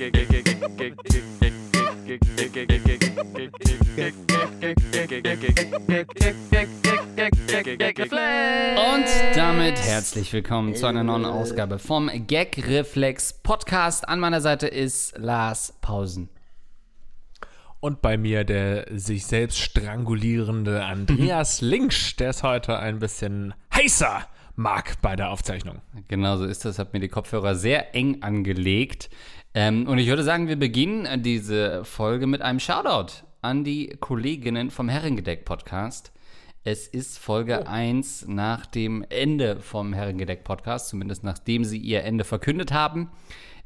Und damit herzlich willkommen zu einer neuen Ausgabe vom Gag Reflex Podcast. An meiner Seite ist Lars Pausen. Und bei mir der sich selbst strangulierende Andreas Linksch, der ist heute ein bisschen heißer mag bei der Aufzeichnung. Genau so ist das. Hab mir die Kopfhörer sehr eng angelegt. Ähm, und ich würde sagen, wir beginnen diese Folge mit einem Shoutout an die Kolleginnen vom Herrengedeck Podcast. Es ist Folge oh. 1 nach dem Ende vom Herrengedeck Podcast, zumindest nachdem sie ihr Ende verkündet haben.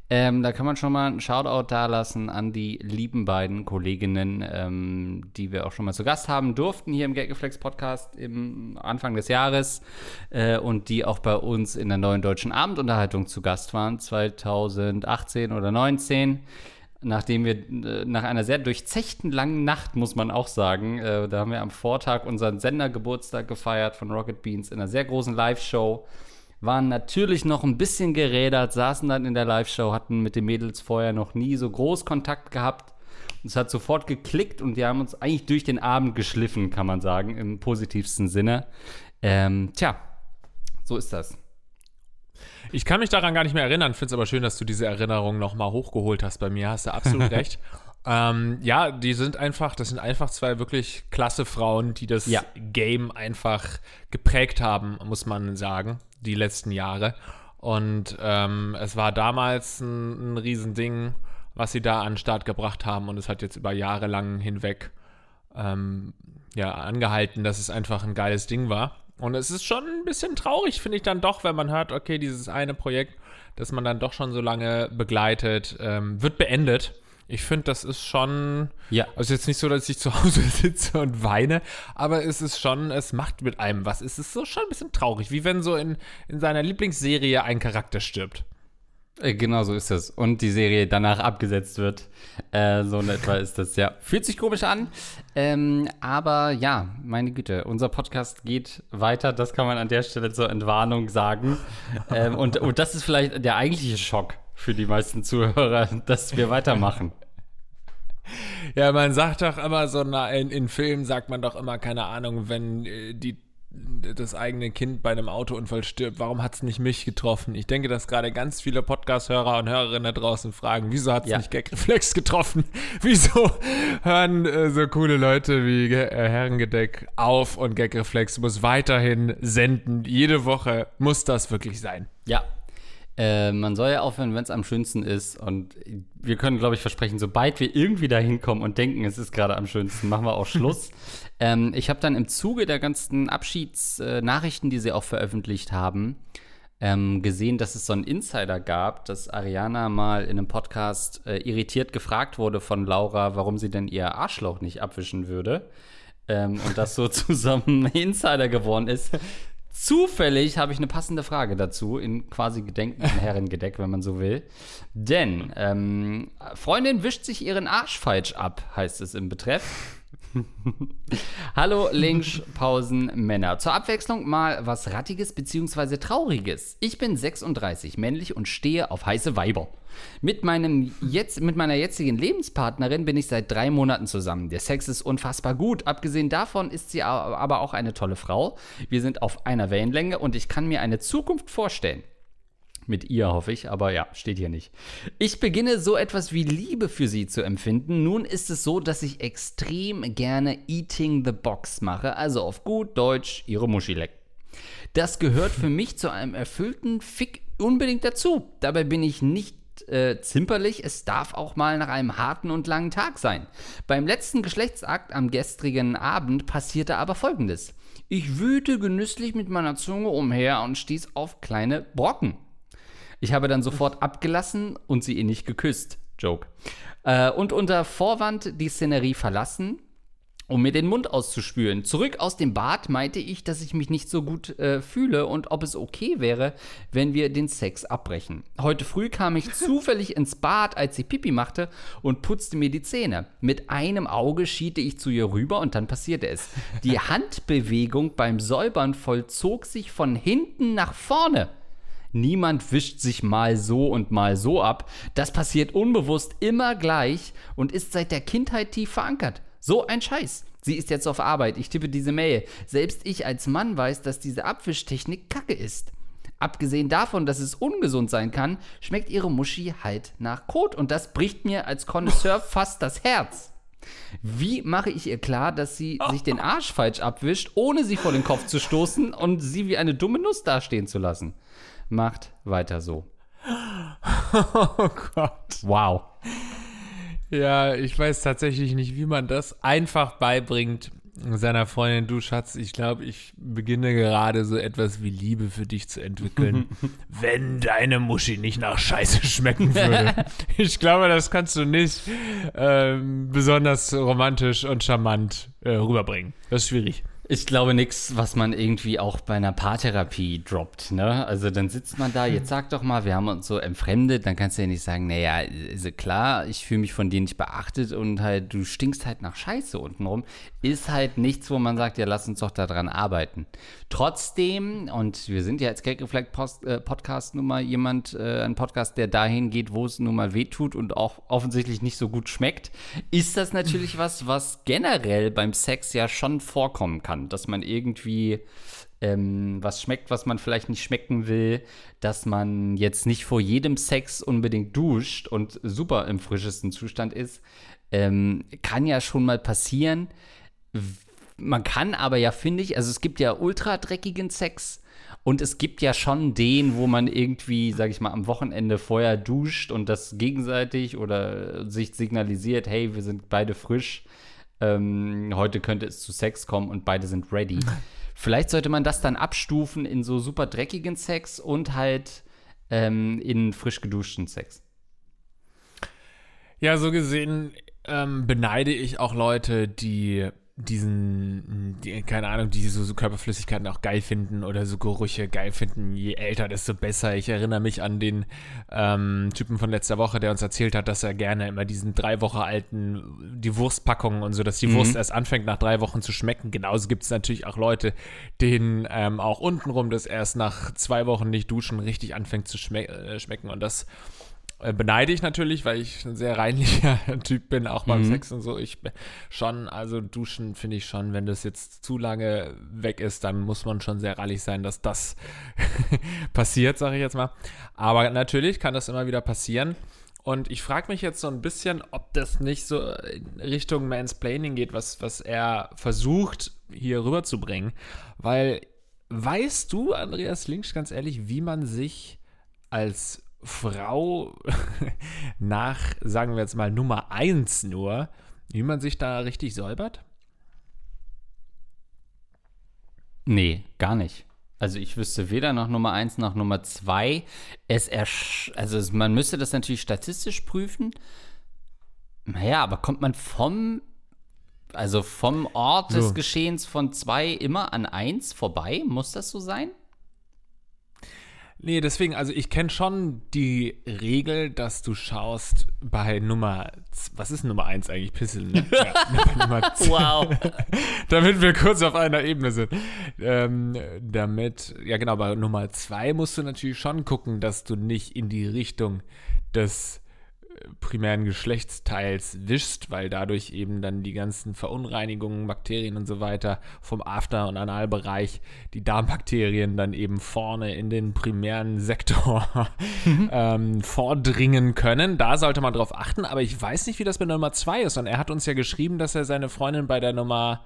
Ähm, da kann man schon mal einen Shoutout dalassen an die lieben beiden Kolleginnen, ähm, die wir auch schon mal zu Gast haben durften hier im Gaggeflex Podcast im Anfang des Jahres äh, und die auch bei uns in der neuen deutschen Abendunterhaltung zu Gast waren, 2018 oder 2019 nachdem wir äh, nach einer sehr durchzechten langen Nacht, muss man auch sagen, äh, da haben wir am Vortag unseren Sendergeburtstag gefeiert von Rocket Beans in einer sehr großen Live-Show waren natürlich noch ein bisschen gerädert, saßen dann in der Live-Show, hatten mit den Mädels vorher noch nie so groß Kontakt gehabt. es hat sofort geklickt und die haben uns eigentlich durch den Abend geschliffen, kann man sagen, im positivsten Sinne. Ähm, tja, so ist das. Ich kann mich daran gar nicht mehr erinnern, finde es aber schön, dass du diese Erinnerung nochmal hochgeholt hast bei mir. Hast du absolut recht. Ähm, ja, die sind einfach, das sind einfach zwei wirklich klasse Frauen, die das ja. Game einfach geprägt haben, muss man sagen die letzten Jahre. Und ähm, es war damals ein, ein Riesending, was sie da an den Start gebracht haben. Und es hat jetzt über Jahre lang hinweg ähm, ja, angehalten, dass es einfach ein geiles Ding war. Und es ist schon ein bisschen traurig, finde ich dann doch, wenn man hört, okay, dieses eine Projekt, das man dann doch schon so lange begleitet, ähm, wird beendet. Ich finde, das ist schon. Ja. Also jetzt nicht so, dass ich zu Hause sitze und weine, aber es ist schon, es macht mit einem was. Es ist so schon ein bisschen traurig, wie wenn so in, in seiner Lieblingsserie ein Charakter stirbt. Äh, genau so ist es. Und die Serie danach abgesetzt wird. Äh, so in etwa ist das, ja. Fühlt sich komisch an. Ähm, aber ja, meine Güte, unser Podcast geht weiter. Das kann man an der Stelle zur Entwarnung sagen. ähm, und, und das ist vielleicht der eigentliche Schock für die meisten Zuhörer, dass wir weitermachen. Ja, man sagt doch immer so, na, in, in Filmen sagt man doch immer, keine Ahnung, wenn äh, die das eigene Kind bei einem Autounfall stirbt, warum hat es nicht mich getroffen? Ich denke, dass gerade ganz viele Podcast-Hörer und Hörerinnen da draußen fragen, wieso hat es ja. nicht Gagreflex getroffen? wieso hören äh, so coole Leute wie äh, Herrengedeck auf und Gagreflex muss weiterhin senden? Jede Woche muss das wirklich sein. Ja, äh, man soll ja aufhören, wenn es am schönsten ist. Und wir können, glaube ich, versprechen, sobald wir irgendwie da hinkommen und denken, es ist gerade am schönsten, machen wir auch Schluss. ähm, ich habe dann im Zuge der ganzen Abschiedsnachrichten, äh, die sie auch veröffentlicht haben, ähm, gesehen, dass es so einen Insider gab, dass Ariana mal in einem Podcast äh, irritiert gefragt wurde von Laura, warum sie denn ihr Arschloch nicht abwischen würde. Ähm, und das so zusammen Insider geworden ist. Zufällig habe ich eine passende Frage dazu, in quasi Gedenken an Herrengedeck, wenn man so will. Denn ähm, Freundin wischt sich ihren Arsch falsch ab, heißt es im Betreff. Hallo Links, Pausen, Männer. Zur Abwechslung mal was Rattiges bzw. Trauriges. Ich bin 36, männlich und stehe auf heiße Weiber. Mit, meinem jetzt, mit meiner jetzigen Lebenspartnerin bin ich seit drei Monaten zusammen. Der Sex ist unfassbar gut. Abgesehen davon ist sie aber auch eine tolle Frau. Wir sind auf einer Wellenlänge und ich kann mir eine Zukunft vorstellen. Mit ihr hoffe ich, aber ja, steht hier nicht. Ich beginne so etwas wie Liebe für sie zu empfinden. Nun ist es so, dass ich extrem gerne Eating the Box mache, also auf gut Deutsch ihre Muschi lecken. Das gehört für mich zu einem erfüllten Fick unbedingt dazu. Dabei bin ich nicht äh, zimperlich, es darf auch mal nach einem harten und langen Tag sein. Beim letzten Geschlechtsakt am gestrigen Abend passierte aber folgendes. Ich wühlte genüsslich mit meiner Zunge umher und stieß auf kleine Brocken. Ich habe dann sofort abgelassen und sie ihn nicht geküsst. Joke. Äh, und unter Vorwand die Szenerie verlassen, um mir den Mund auszuspülen. Zurück aus dem Bad meinte ich, dass ich mich nicht so gut äh, fühle und ob es okay wäre, wenn wir den Sex abbrechen. Heute früh kam ich zufällig ins Bad, als sie Pipi machte und putzte mir die Zähne. Mit einem Auge schiete ich zu ihr rüber und dann passierte es. Die Handbewegung beim Säubern vollzog sich von hinten nach vorne. Niemand wischt sich mal so und mal so ab. Das passiert unbewusst immer gleich und ist seit der Kindheit tief verankert. So ein Scheiß. Sie ist jetzt auf Arbeit, ich tippe diese Mail. Selbst ich als Mann weiß, dass diese Abwischtechnik Kacke ist. Abgesehen davon, dass es ungesund sein kann, schmeckt ihre Muschi halt nach Kot und das bricht mir als Connoisseur fast das Herz. Wie mache ich ihr klar, dass sie sich den Arsch falsch abwischt, ohne sie vor den Kopf zu stoßen und sie wie eine dumme Nuss dastehen zu lassen? Macht weiter so. Oh Gott. Wow. Ja, ich weiß tatsächlich nicht, wie man das einfach beibringt seiner Freundin, du Schatz, ich glaube, ich beginne gerade so etwas wie Liebe für dich zu entwickeln, wenn deine Muschi nicht nach Scheiße schmecken würde. ich glaube, das kannst du nicht ähm, besonders romantisch und charmant äh, rüberbringen. Das ist schwierig. Ich glaube nichts, was man irgendwie auch bei einer Paartherapie droppt, ne? Also dann sitzt man da, jetzt sag doch mal, wir haben uns so entfremdet, dann kannst du ja nicht sagen, naja, ist klar, ich fühle mich von dir nicht beachtet und halt, du stinkst halt nach Scheiße untenrum, ist halt nichts, wo man sagt, ja, lass uns doch daran arbeiten. Trotzdem, und wir sind ja als Gagreflect äh, Podcast nun mal jemand, äh, ein Podcast, der dahin geht, wo es nun mal wehtut und auch offensichtlich nicht so gut schmeckt, ist das natürlich was, was generell beim Sex ja schon vorkommen kann kann, dass man irgendwie ähm, was schmeckt, was man vielleicht nicht schmecken will, dass man jetzt nicht vor jedem Sex unbedingt duscht und super im frischesten Zustand ist, ähm, kann ja schon mal passieren. Man kann aber ja, finde ich, also es gibt ja ultra dreckigen Sex. Und es gibt ja schon den, wo man irgendwie, sag ich mal, am Wochenende vorher duscht und das gegenseitig oder sich signalisiert, hey, wir sind beide frisch ähm, heute könnte es zu Sex kommen und beide sind ready. Vielleicht sollte man das dann abstufen in so super dreckigen Sex und halt ähm, in frisch geduschten Sex. Ja, so gesehen ähm, beneide ich auch Leute, die diesen, die, keine Ahnung, die so, so, Körperflüssigkeiten auch geil finden oder so Gerüche geil finden. Je älter, desto besser. Ich erinnere mich an den ähm, Typen von letzter Woche, der uns erzählt hat, dass er gerne immer diesen drei Wochen alten, die Wurstpackungen und so, dass die mhm. Wurst erst anfängt, nach drei Wochen zu schmecken. Genauso gibt es natürlich auch Leute, denen ähm, auch untenrum das erst nach zwei Wochen nicht duschen richtig anfängt zu schme äh, schmecken. Und das beneide ich natürlich, weil ich ein sehr reinlicher Typ bin, auch beim mhm. Sex und so. Ich schon, also duschen finde ich schon, wenn das jetzt zu lange weg ist, dann muss man schon sehr rallig sein, dass das passiert, sage ich jetzt mal. Aber natürlich kann das immer wieder passieren. Und ich frage mich jetzt so ein bisschen, ob das nicht so in Richtung Mansplaining geht, was, was er versucht hier rüberzubringen. Weil weißt du, Andreas Links, ganz ehrlich, wie man sich als Frau nach, sagen wir jetzt mal, Nummer 1 nur, wie man sich da richtig säubert? Nee, gar nicht. Also ich wüsste weder nach Nummer 1 noch Nummer 2. Es also man müsste das natürlich statistisch prüfen. Naja, aber kommt man vom, also vom Ort so. des Geschehens von 2 immer an 1 vorbei? Muss das so sein? Nee, deswegen, also ich kenne schon die Regel, dass du schaust bei Nummer, was ist Nummer 1 eigentlich? Pissel, ne? Ja, Nummer wow. damit wir kurz auf einer Ebene sind. Ähm, damit, ja genau, bei Nummer 2 musst du natürlich schon gucken, dass du nicht in die Richtung des primären Geschlechtsteils wischst, weil dadurch eben dann die ganzen Verunreinigungen, Bakterien und so weiter vom After- und Analbereich, die Darmbakterien dann eben vorne in den primären Sektor mhm. ähm, vordringen können. Da sollte man drauf achten, aber ich weiß nicht, wie das bei Nummer 2 ist. Und er hat uns ja geschrieben, dass er seine Freundin bei der Nummer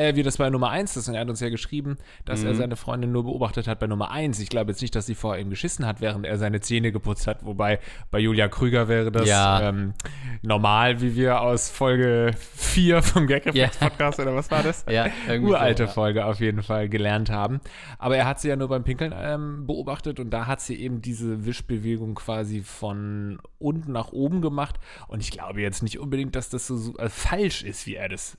äh, wie das bei Nummer 1 ist. Und er hat uns ja geschrieben, dass mhm. er seine Freundin nur beobachtet hat bei Nummer 1. Ich glaube jetzt nicht, dass sie vor ihm geschissen hat, während er seine Zähne geputzt hat. Wobei bei Julia Krüger wäre das ja. ähm, normal, wie wir aus Folge 4 vom Gag ja. Podcast oder was war das? Ja, Uralte so, ja. Folge auf jeden Fall gelernt haben. Aber er hat sie ja nur beim Pinkeln ähm, beobachtet und da hat sie eben diese Wischbewegung quasi von unten nach oben gemacht. Und ich glaube jetzt nicht unbedingt, dass das so, so äh, falsch ist, wie er das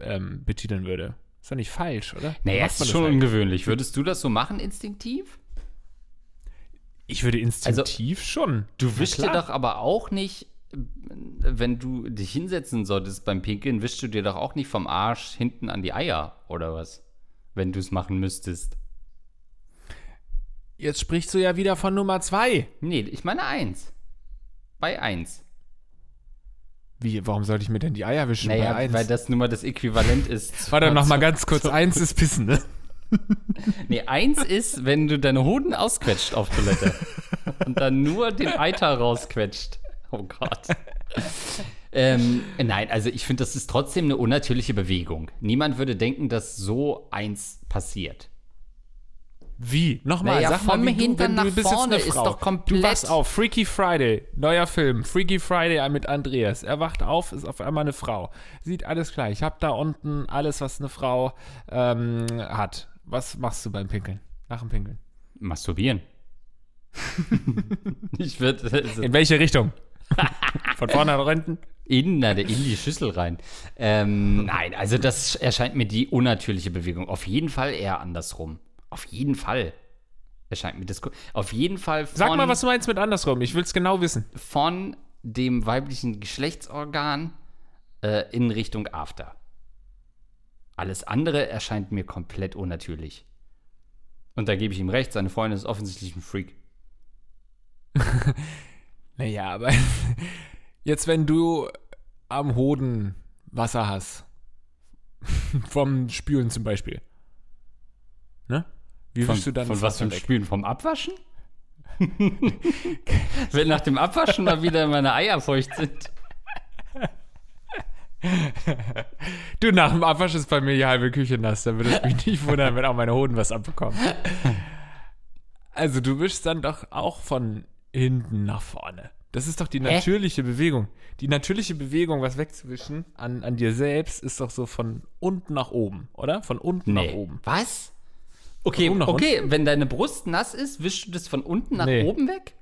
ähm, betiteln würde. Ist doch nicht falsch, oder? Naja, ist schon halt? ungewöhnlich. Würdest du das so machen, instinktiv? Ich würde instinktiv also, schon. Du wischst dir doch aber auch nicht, wenn du dich hinsetzen solltest beim Pinkeln, wischst du dir doch auch nicht vom Arsch hinten an die Eier, oder was? Wenn du es machen müsstest. Jetzt sprichst du ja wieder von Nummer zwei. Nee, ich meine eins. Bei eins. Wie, warum sollte ich mir denn die Eier wischen bei Naja, eins? weil das nun mal das Äquivalent ist. Warte noch mal ganz kurz. Eins ist Pissen, ne? Nee, eins ist, wenn du deine Hoden ausquetscht auf Toilette und dann nur den Eiter rausquetscht. Oh Gott. ähm, nein, also ich finde, das ist trotzdem eine unnatürliche Bewegung. Niemand würde denken, dass so eins passiert. Wie? Nochmal, Naja, sag mal, vom wie du, Hintern wenn du jetzt vorne eine ist Frau. doch komplett- Du wachst auf, Freaky Friday, neuer Film, Freaky Friday mit Andreas. Er wacht auf, ist auf einmal eine Frau. Sieht alles gleich. Hab da unten alles, was eine Frau ähm, hat. Was machst du beim Pinkeln? Nach dem Pinkeln? Masturbieren. ich würde In welche Richtung? Von vorne nach hinten? in, na, in die Schüssel rein. Ähm, nein, also das erscheint mir die unnatürliche Bewegung. Auf jeden Fall eher andersrum. Auf jeden Fall erscheint mir das. ko- Auf jeden Fall von, Sag mal, was du meinst mit andersrum. Ich will es genau wissen. von dem weiblichen Geschlechtsorgan äh, in Richtung After. Alles andere erscheint mir komplett unnatürlich. Und da gebe ich ihm recht, seine Freundin ist offensichtlich ein Freak. Naja, aber jetzt, wenn du am Hoden Wasser hast, vom Spülen zum Beispiel? Wie Von, du dann von was vom weg? Spülen? Vom Abwaschen? Wenn nach dem Abwaschen mal wieder meine Eier feucht sind. Du, nach dem Abwasch ist bei mir die halbe Küche nass. Da würde es mich nicht wundern, wenn auch meine Hoden was abbekommen. Also, du wischst dann doch auch von hinten nach vorne. Das ist doch die natürliche Bewegung. Die natürliche Bewegung, was wegzuwischen an, an dir selbst, ist doch so von unten nach oben, oder? Von unten nach oben. Was? Okay, okay, wenn deine Brust nass ist, wischst du das von unten nach Nee. oben weg?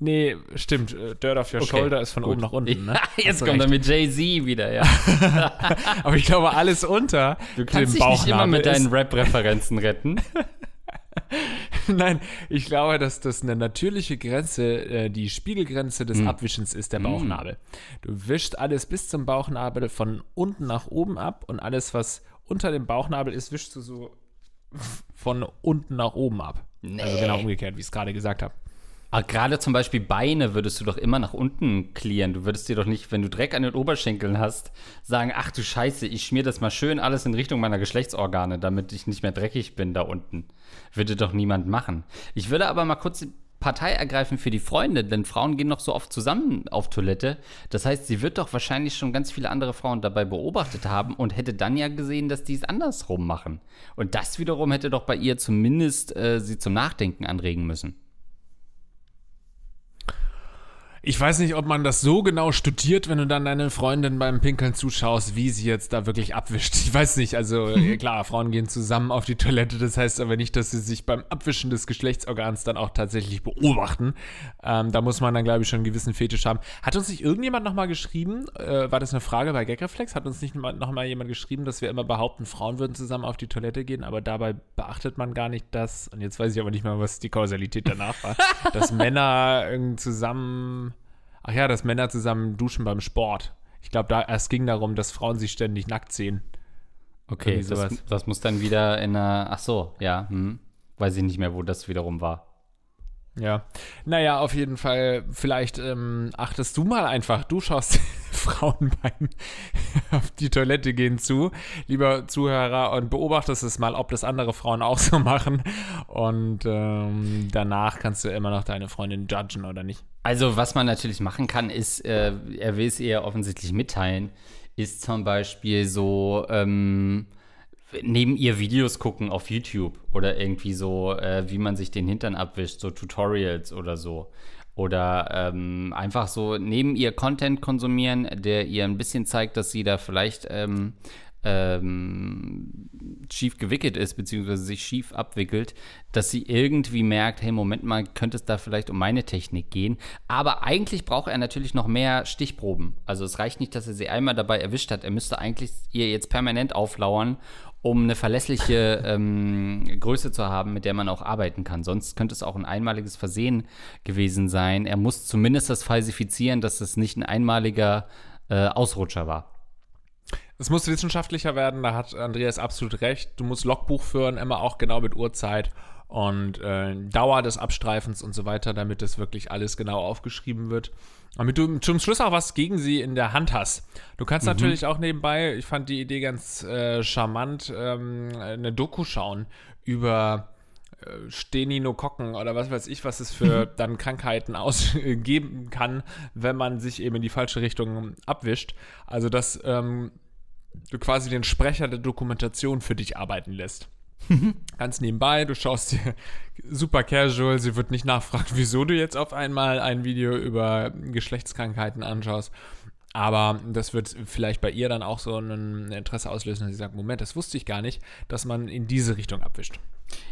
Nee, stimmt. äh, Dirt off your Okay, shoulder ist von gut. oben nach unten. Ne? Jetzt kommt er mit Jay-Z wieder, ja. Aber ich glaube, alles unter Du kannst dich nicht immer mit deinen Rap-Referenzen retten. Nein, ich glaube, dass das eine natürliche Grenze, äh, die Spiegelgrenze Hm. des Abwischens ist, der Bauchnabel. Du wischst alles bis zum Bauchnabel von unten nach oben ab und alles, was unter dem Bauchnabel ist, wischst du so von unten nach oben ab. Also Nee. genau umgekehrt, wie ich es gerade gesagt habe. Aber gerade zum Beispiel Beine würdest du doch immer nach unten clearen. Du würdest dir doch nicht, wenn du Dreck an den Oberschenkeln hast, sagen, ach du Scheiße, ich schmier das mal schön alles in Richtung meiner Geschlechtsorgane, damit ich nicht mehr dreckig bin da unten. Würde doch niemand machen. Ich würde aber mal kurz Partei ergreifen für die Freunde, denn Frauen gehen noch so oft zusammen auf Toilette. Das heißt, sie wird doch wahrscheinlich schon ganz viele andere Frauen dabei beobachtet haben und hätte dann ja gesehen, dass die es andersrum machen. Und das wiederum hätte doch bei ihr zumindest äh, sie zum Nachdenken anregen müssen. Ich weiß nicht, ob man das so genau studiert, wenn du dann deine Freundin beim Pinkeln zuschaust, wie sie jetzt da wirklich abwischt. Ich weiß nicht, also äh, klar, Frauen gehen zusammen auf die Toilette, das heißt aber nicht, dass sie sich beim Abwischen des Geschlechtsorgans dann auch tatsächlich beobachten. Ähm, da muss man dann, glaube ich, schon einen gewissen Fetisch haben. Hat uns nicht irgendjemand nochmal geschrieben, äh, war das eine Frage bei Gagreflex, hat uns nicht nochmal jemand geschrieben, dass wir immer behaupten, Frauen würden zusammen auf die Toilette gehen, aber dabei beachtet man gar nicht das, und jetzt weiß ich aber nicht mehr, was die Kausalität danach war, dass Männer irgendwie zusammen Ach ja, dass Männer zusammen duschen beim Sport. Ich glaube, da, es ging darum, dass Frauen sich ständig nackt sehen. Okay, das, sowas. das muss dann wieder in einer. Ach so, ja. Hm. Weiß ich nicht mehr, wo das wiederum war. Ja. Naja, auf jeden Fall, vielleicht ähm, achtest du mal einfach, du schaust Frauen beim auf die Toilette gehen zu, lieber Zuhörer, und beobachtest es mal, ob das andere Frauen auch so machen. Und ähm, danach kannst du immer noch deine Freundin judgen oder nicht. Also, was man natürlich machen kann, ist, äh, er will es ihr offensichtlich mitteilen, ist zum Beispiel so, ähm, neben ihr Videos gucken auf YouTube oder irgendwie so, äh, wie man sich den Hintern abwischt, so Tutorials oder so. Oder ähm, einfach so neben ihr Content konsumieren, der ihr ein bisschen zeigt, dass sie da vielleicht ähm, ähm, schief gewickelt ist, beziehungsweise sich schief abwickelt, dass sie irgendwie merkt, hey, Moment mal, könnte es da vielleicht um meine Technik gehen. Aber eigentlich braucht er natürlich noch mehr Stichproben. Also es reicht nicht, dass er sie einmal dabei erwischt hat. Er müsste eigentlich ihr jetzt permanent auflauern, um eine verlässliche ähm, Größe zu haben, mit der man auch arbeiten kann. Sonst könnte es auch ein einmaliges Versehen gewesen sein. Er muss zumindest das falsifizieren, dass es nicht ein einmaliger äh, Ausrutscher war. Es muss wissenschaftlicher werden, da hat Andreas absolut recht. Du musst Logbuch führen, immer auch genau mit Uhrzeit. und äh, Dauer des Abstreifens und so weiter, damit das wirklich alles genau aufgeschrieben wird. Damit du zum Schluss auch was gegen sie in der Hand hast. Du kannst mhm. natürlich auch nebenbei, ich fand die Idee ganz äh, charmant, ähm, eine Doku schauen über Steninokokken oder was weiß ich, was es für dann Krankheiten ausgeben kann, wenn man sich eben in die falsche Richtung abwischt. Also, dass ähm, du quasi den Sprecher der Dokumentation für dich arbeiten lässt. Ganz nebenbei, du schaust dir super casual, sie wird nicht nachfragen, wieso du jetzt auf einmal ein Video über Geschlechtskrankheiten anschaust. Aber das wird vielleicht bei ihr dann auch so ein Interesse auslösen, dass sie sagt, Moment, das wusste ich gar nicht, dass man in diese Richtung abwischt.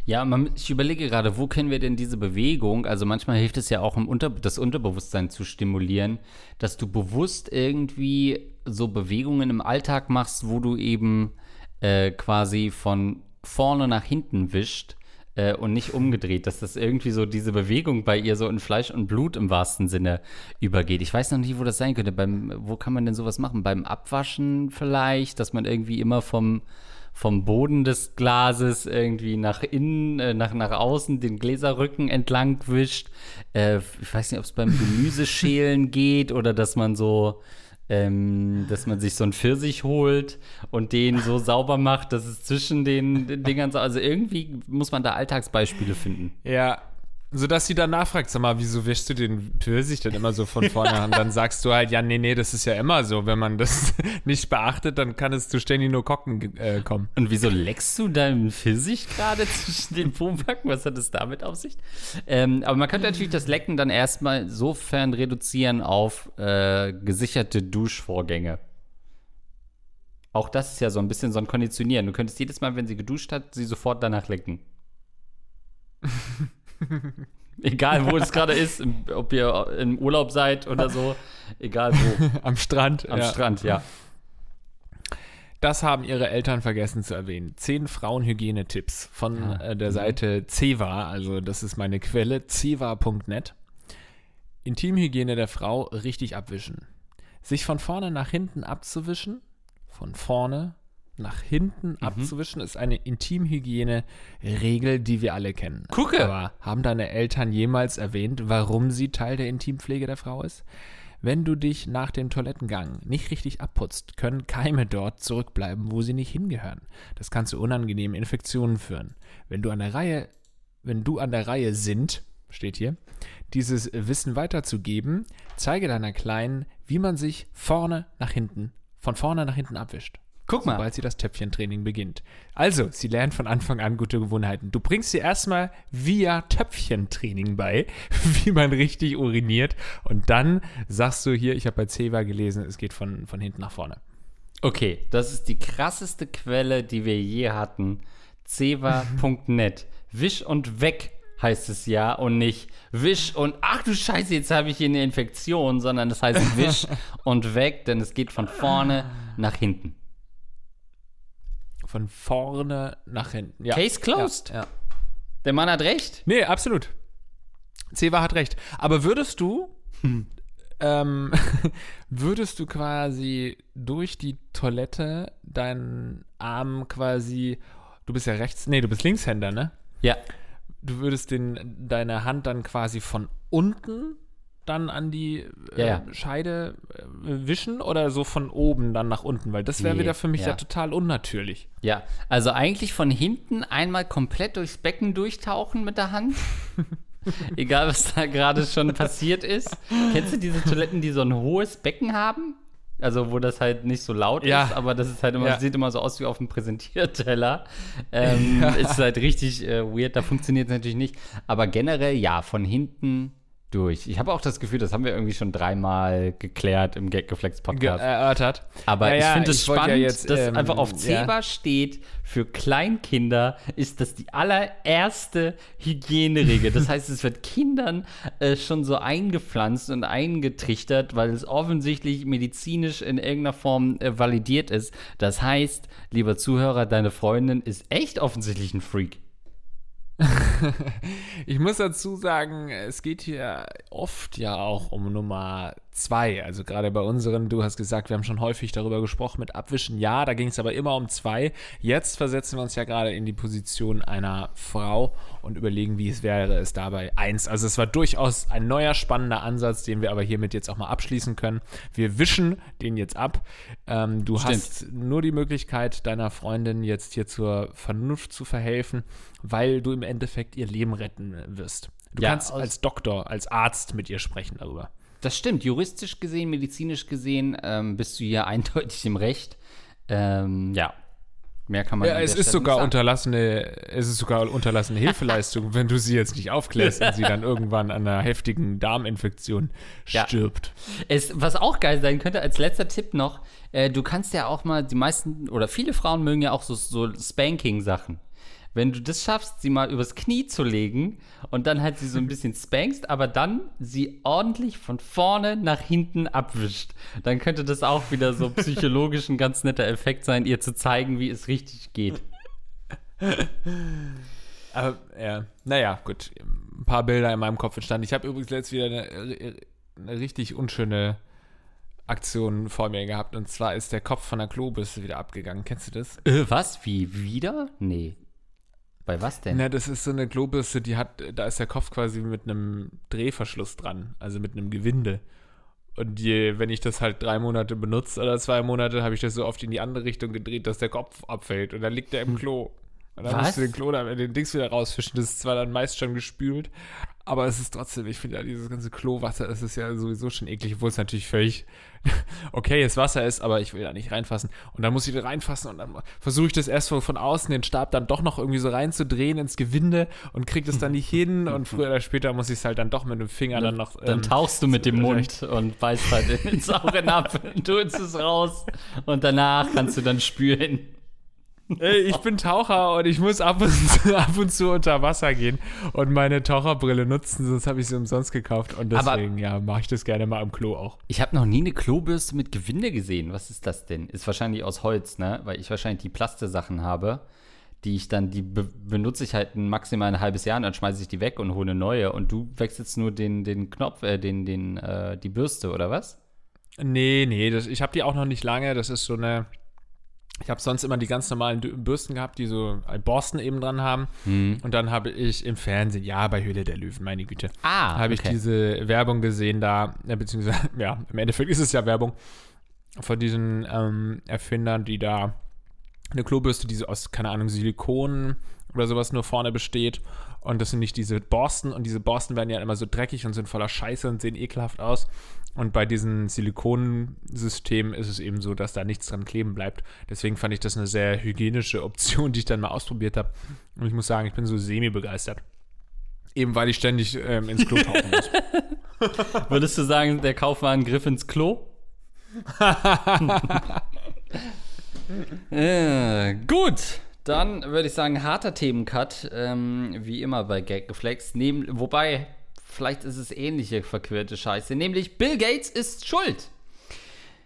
Ja, man, ich überlege gerade, wo können wir denn diese Bewegung, also manchmal hilft es ja auch, um Unter, das Unterbewusstsein zu stimulieren, dass du bewusst irgendwie so Bewegungen im Alltag machst, wo du eben äh, quasi von vorne nach hinten wischt äh, und nicht umgedreht, dass das irgendwie so diese Bewegung bei ihr so in Fleisch und Blut im wahrsten Sinne übergeht. Ich weiß noch nicht, wo das sein könnte. Beim, wo kann man denn sowas machen? Beim Abwaschen vielleicht, dass man irgendwie immer vom vom Boden des Glases irgendwie nach innen, äh, nach, nach außen den Gläserrücken entlang wischt. Äh, ich weiß nicht, ob es beim Gemüseschälen geht oder dass man so ähm, dass man sich so einen Pfirsich holt und den so sauber macht, dass es zwischen den Dingern so. Also irgendwie muss man da Alltagsbeispiele finden. Ja, sodass sie dann nachfragt, sag mal, wieso wischst du den Pfirsich denn immer so von vorne an? Dann sagst du halt, ja, nee, nee, das ist ja immer so. Wenn man das nicht beachtet, dann kann es zu Stenokokken äh, kommen. Und wieso leckst du deinen Pfirsich gerade zwischen den Pobacken? Was hat es damit auf sich? Ähm, aber man könnte natürlich das Lecken dann erstmal sofern reduzieren auf äh, gesicherte Duschvorgänge. Auch das ist ja so ein bisschen so ein Konditionieren. Du könntest jedes Mal, wenn sie geduscht hat, sie sofort danach lecken. Egal, wo es gerade ist, ob ihr im Urlaub seid oder so. Egal wo. Am Strand. Am ja. Strand, ja. Das haben ihre Eltern vergessen zu erwähnen. Zehn Frauenhygienetipps von ja. äh, der mhm. Seite Ceva, also das ist meine Quelle, ceva.net. Intimhygiene der Frau richtig abwischen. Sich von vorne nach hinten abzuwischen, von vorne nach hinten mhm. abzuwischen, ist eine Intimhygiene-Regel, die wir alle kennen. Gucke! Aber haben deine Eltern jemals erwähnt, warum sie Teil der Intimpflege der Frau ist? Wenn du dich nach dem Toilettengang nicht richtig abputzt, können Keime dort zurückbleiben, wo sie nicht hingehören. Das kann zu unangenehmen Infektionen führen. Wenn du an der Reihe, wenn du an der Reihe sind, steht hier, dieses Wissen weiterzugeben, zeige deiner Kleinen, wie man sich vorne nach hinten, von vorne nach hinten abwischt. Guck mal. Sobald sie das Töpfchentraining beginnt. Also, sie lernt von Anfang an gute Gewohnheiten. Du bringst sie erstmal via Töpfchentraining bei, wie man richtig uriniert. Und dann sagst du hier, ich habe bei Ceva gelesen, es geht von, von hinten nach vorne. Okay, das ist die krasseste Quelle, die wir je hatten. Ceva.net. Wisch und weg heißt es ja und nicht wisch und ach du Scheiße, jetzt habe ich hier eine Infektion, sondern es heißt wisch und weg, denn es geht von vorne nach hinten von vorne nach hinten. Ja. Case closed. Ja, ja. Der Mann hat recht. Nee, absolut. Ceva hat recht. Aber würdest du, hm. ähm, würdest du quasi durch die Toilette deinen Arm quasi, du bist ja rechts, nee, du bist Linkshänder, ne? Ja. Du würdest den, deine Hand dann quasi von unten dann an die äh, ja. Scheide äh, wischen oder so von oben dann nach unten? Weil das wäre nee, wieder für mich ja. ja. total unnatürlich. Ja, also eigentlich von hinten einmal komplett durchs Becken durchtauchen mit der Hand. Egal, was da gerade schon passiert ist. Kennst du diese Toiletten, die so ein hohes Becken haben? Also, wo das halt nicht so laut ja. ist, aber das ist halt immer, ja. sieht immer so aus wie auf dem Präsentierteller. Ähm. Ist halt richtig äh, weird, da funktioniert es natürlich nicht. Aber generell, ja, von hinten durch. Ich habe auch das Gefühl, das haben wir irgendwie schon dreimal geklärt im Gaggeflex-Podcast. Ge erörtert. Aber ja, ich finde es spannend, ja jetzt, dass ähm, einfach auf Zebra steht, für Kleinkinder ist das die allererste Hygieneregel. Das heißt, es wird Kindern äh, schon so eingepflanzt und eingetrichtert, weil es offensichtlich medizinisch in irgendeiner Form äh, validiert ist. Das heißt, lieber Zuhörer, deine Freundin ist echt offensichtlich ein Freak. ich muss dazu sagen, es geht hier oft ja auch um Nummer zwei. Also gerade bei unseren, du hast gesagt, wir haben schon häufig darüber gesprochen mit Abwischen. Ja, da ging es aber immer um zwei. Jetzt versetzen wir uns ja gerade in die Position einer Frau und überlegen, wie es wäre es dabei eins. Also es war durchaus ein neuer spannender Ansatz, den wir aber hiermit jetzt auch mal abschließen können. Wir wischen den jetzt ab. Ähm, du Stimmt. hast nur die Möglichkeit, deiner Freundin jetzt hier zur Vernunft zu verhelfen, weil du im Endeffekt ihr Leben retten wirst. Du ja, kannst als Doktor, als Arzt mit ihr sprechen darüber. Das stimmt. Juristisch gesehen, medizinisch gesehen ähm, bist du hier eindeutig im Recht. Ähm, ja. Mehr kann man ja, es ist sogar unterlassene, es ist sogar unterlassene Hilfeleistung, wenn du sie jetzt nicht aufklärst und sie dann irgendwann an einer heftigen Darminfektion stirbt. Ja. Es, was auch geil sein könnte, als letzter Tipp noch, äh, du kannst ja auch mal, die meisten oder viele Frauen mögen ja auch so, so Spanking-Sachen wenn du das schaffst, sie mal übers Knie zu legen und dann halt sie so ein bisschen spankst, aber dann sie ordentlich von vorne nach hinten abwischt, dann könnte das auch wieder so psychologisch ein ganz netter Effekt sein, ihr zu zeigen, wie es richtig geht. Aber ja, naja, gut. Ein paar Bilder in meinem Kopf entstanden. Ich habe übrigens letztes wieder eine, eine richtig unschöne Aktion vor mir gehabt. Und zwar ist der Kopf von der Klobürste wieder abgegangen. Kennst du das? Äh, was? Wie? Wieder? Nee. Bei was denn? Na, das ist so eine Klobürste, die hat, da ist der Kopf quasi mit einem Drehverschluss dran, also mit einem Gewinde. Und je, wenn ich das halt drei Monate benutze oder zwei Monate, habe ich das so oft in die andere Richtung gedreht, dass der Kopf abfällt. Und dann liegt er im Klo. Und dann Was? musst du den Klo, den Dings wieder rausfischen. Das ist zwar dann meist schon gespült, aber es ist trotzdem, ich finde ja, dieses ganze Klowasser, das ist ja sowieso schon eklig, obwohl es natürlich völlig okayes Wasser ist, aber ich will da nicht reinfassen. Und dann muss ich da reinfassen und dann versuche ich das erst von außen den Stab dann doch noch irgendwie so reinzudrehen ins Gewinde und kriege das dann nicht hin. Und früher oder später muss ich es halt dann doch mit dem Finger dann, dann noch. Ähm, dann tauchst du mit dem Mund und beißt halt ins Auge ab, tust es raus und danach kannst du dann spüren. Ey, ich bin Taucher und ich muss ab und, zu, ab und zu unter Wasser gehen und meine Taucherbrille nutzen, sonst habe ich sie umsonst gekauft. Und deswegen, Aber ja, mache ich das gerne mal am Klo auch. Ich habe noch nie eine Klobürste mit Gewinde gesehen. Was ist das denn? Ist wahrscheinlich aus Holz, ne? Weil ich wahrscheinlich die Plaste-Sachen habe, die ich dann, die be benutze ich halt maximal ein halbes Jahr und dann schmeiße ich die weg und hole eine neue. Und du wechselst nur den, den Knopf, äh, den, den, äh, die Bürste, oder was? Nee, nee, das, ich habe die auch noch nicht lange. Das ist so eine ich habe sonst immer die ganz normalen Bürsten gehabt, die so Borsten eben dran haben. Mhm. Und dann habe ich im Fernsehen, ja, bei Höhle der Löwen, meine Güte, ah, habe okay. ich diese Werbung gesehen da, beziehungsweise, ja, im Endeffekt ist es ja Werbung von diesen ähm, Erfindern, die da eine Klobürste, die so aus, keine Ahnung, Silikon oder sowas nur vorne besteht. Und das sind nicht diese Borsten. Und diese Borsten werden ja immer so dreckig und sind voller Scheiße und sehen ekelhaft aus. Und bei diesen Silikonsystemen ist es eben so, dass da nichts dran kleben bleibt. Deswegen fand ich das eine sehr hygienische Option, die ich dann mal ausprobiert habe. Und ich muss sagen, ich bin so semi-begeistert. Eben weil ich ständig ähm, ins Klo tauchen muss. Würdest du sagen, der Kauf war ein Griff ins Klo? äh, gut, dann würde ich sagen, harter Themencut, ähm, wie immer bei Gaggeflex. Wobei, vielleicht ist es ähnliche verquirlte Scheiße, nämlich Bill Gates ist schuld.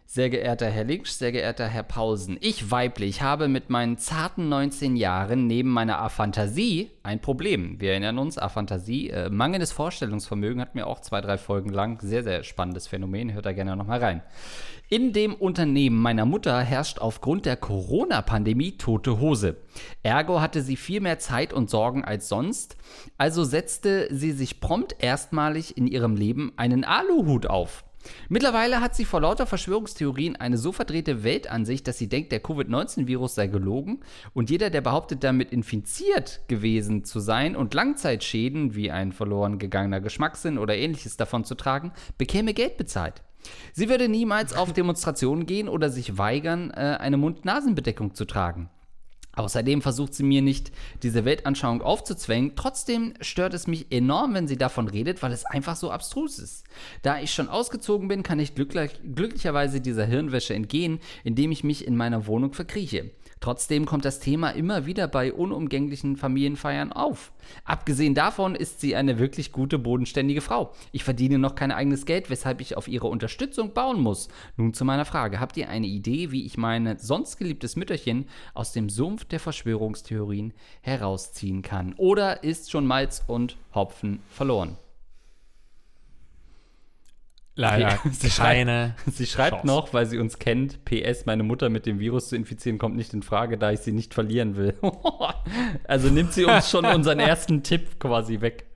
Sehr geehrter Herr Linksch, sehr geehrter Herr Pausen, ich weiblich habe mit meinen zarten 19 Jahren neben meiner Aphantasie ein Problem. Wir erinnern uns, Aphantasie, äh, mangelndes Vorstellungsvermögen hat mir auch zwei, drei Folgen lang. Sehr, sehr spannendes Phänomen, hört da gerne nochmal rein. In dem Unternehmen meiner Mutter herrscht aufgrund der Corona-Pandemie tote Hose. Ergo hatte sie viel mehr Zeit und Sorgen als sonst, also setzte sie sich prompt erstmalig in ihrem Leben einen Aluhut auf. Mittlerweile hat sie vor lauter Verschwörungstheorien eine so verdrehte Weltansicht, dass sie denkt, der Covid-19-Virus sei gelogen und jeder, der behauptet, damit infiziert gewesen zu sein und Langzeitschäden wie ein verloren gegangener Geschmackssinn oder ähnliches davon zu tragen, bekäme Geld bezahlt. Sie würde niemals auf Demonstrationen gehen oder sich weigern, äh, eine Mund-Nasen-Bedeckung zu tragen. Außerdem versucht sie mir nicht, diese Weltanschauung aufzuzwängen. Trotzdem stört es mich enorm, wenn sie davon redet, weil es einfach so abstrus ist. Da ich schon ausgezogen bin, kann ich glücklich, glücklicherweise dieser Hirnwäsche entgehen, indem ich mich in meiner Wohnung verkrieche. Trotzdem kommt das Thema immer wieder bei unumgänglichen Familienfeiern auf. Abgesehen davon ist sie eine wirklich gute, bodenständige Frau. Ich verdiene noch kein eigenes Geld, weshalb ich auf ihre Unterstützung bauen muss. Nun zu meiner Frage. Habt ihr eine Idee, wie ich mein sonst geliebtes Mütterchen aus dem Sumpf der Verschwörungstheorien herausziehen kann? Oder ist schon Malz und Hopfen verloren? Leider sie keine. Schreibt, sie schreibt Chance. noch, weil sie uns kennt, PS, meine Mutter mit dem Virus zu infizieren kommt nicht in Frage, da ich sie nicht verlieren will. also nimmt sie uns schon unseren ersten Tipp quasi weg.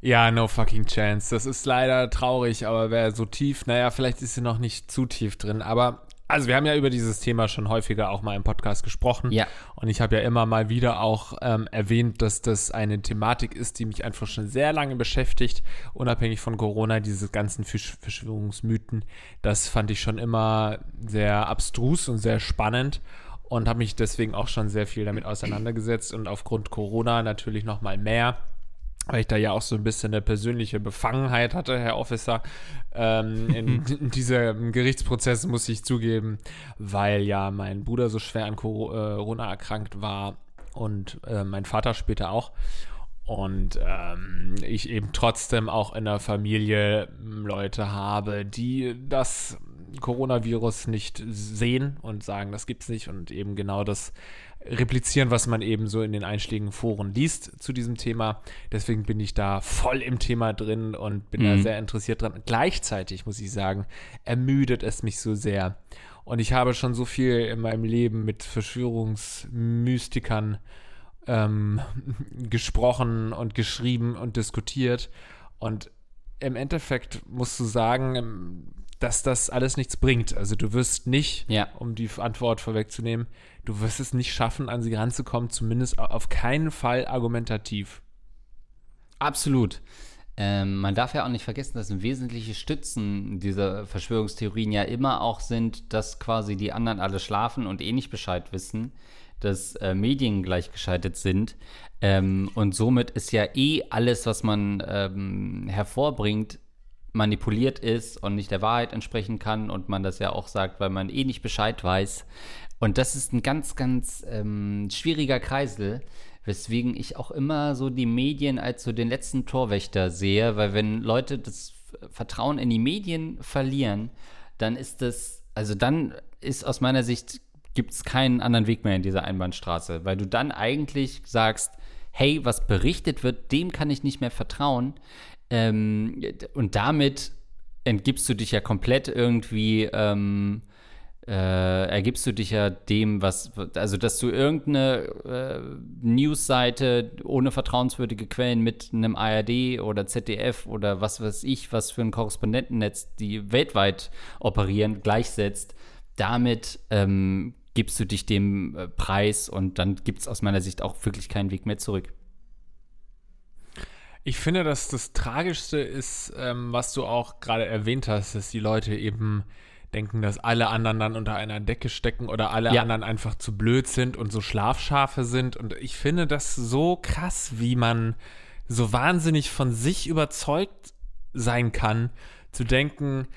Ja, no fucking chance. Das ist leider traurig, aber wer so tief, naja, vielleicht ist sie noch nicht zu tief drin. Aber, also wir haben ja über dieses Thema schon häufiger auch mal im Podcast gesprochen. Ja. Und ich habe ja immer mal wieder auch ähm, erwähnt, dass das eine Thematik ist, die mich einfach schon sehr lange beschäftigt, unabhängig von Corona, diese ganzen Fisch Verschwörungsmythen. Das fand ich schon immer sehr abstrus und sehr spannend und habe mich deswegen auch schon sehr viel damit auseinandergesetzt und aufgrund Corona natürlich noch mal mehr weil ich da ja auch so ein bisschen eine persönliche Befangenheit hatte, Herr Officer, ähm, in, in diesem Gerichtsprozess, muss ich zugeben, weil ja mein Bruder so schwer an Corona erkrankt war und äh, mein Vater später auch. Und ähm, ich eben trotzdem auch in der Familie Leute habe, die das Coronavirus nicht sehen und sagen, das gibt's nicht und eben genau das replizieren, was man eben so in den einschlägigen Foren liest zu diesem Thema. Deswegen bin ich da voll im Thema drin und bin mhm. da sehr interessiert dran. Gleichzeitig muss ich sagen, ermüdet es mich so sehr. Und ich habe schon so viel in meinem Leben mit Verschwörungsmystikern ähm, gesprochen und geschrieben und diskutiert. Und im Endeffekt musst du sagen, dass das alles nichts bringt. Also du wirst nicht, ja. um die Antwort vorwegzunehmen, du wirst es nicht schaffen, an sie ranzukommen, zumindest auf keinen Fall argumentativ. Absolut. Ähm, man darf ja auch nicht vergessen, dass wesentliche Stützen dieser Verschwörungstheorien ja immer auch sind, dass quasi die anderen alle schlafen und eh nicht Bescheid wissen, dass äh, Medien gleichgeschaltet sind. Ähm, und somit ist ja eh alles, was man ähm, hervorbringt, manipuliert ist und nicht der Wahrheit entsprechen kann und man das ja auch sagt, weil man eh nicht Bescheid weiß. Und das ist ein ganz, ganz ähm, schwieriger Kreisel, weswegen ich auch immer so die Medien als so den letzten Torwächter sehe, weil wenn Leute das Vertrauen in die Medien verlieren, dann ist das, also dann ist aus meiner Sicht, gibt es keinen anderen Weg mehr in dieser Einbahnstraße, weil du dann eigentlich sagst, hey, was berichtet wird, dem kann ich nicht mehr vertrauen. Ähm, und damit entgibst du dich ja komplett irgendwie, ähm, äh, ergibst du dich ja dem, was, also dass du irgendeine äh, Newsseite ohne vertrauenswürdige Quellen mit einem ARD oder ZDF oder was weiß ich, was für ein Korrespondentennetz, die weltweit operieren, gleichsetzt, damit ähm, gibst du dich dem äh, Preis und dann gibt es aus meiner Sicht auch wirklich keinen Weg mehr zurück. Ich finde, dass das Tragischste ist, ähm, was du auch gerade erwähnt hast, dass die Leute eben denken, dass alle anderen dann unter einer Decke stecken oder alle ja. anderen einfach zu blöd sind und so Schlafschafe sind. Und ich finde das so krass, wie man so wahnsinnig von sich überzeugt sein kann, zu denken,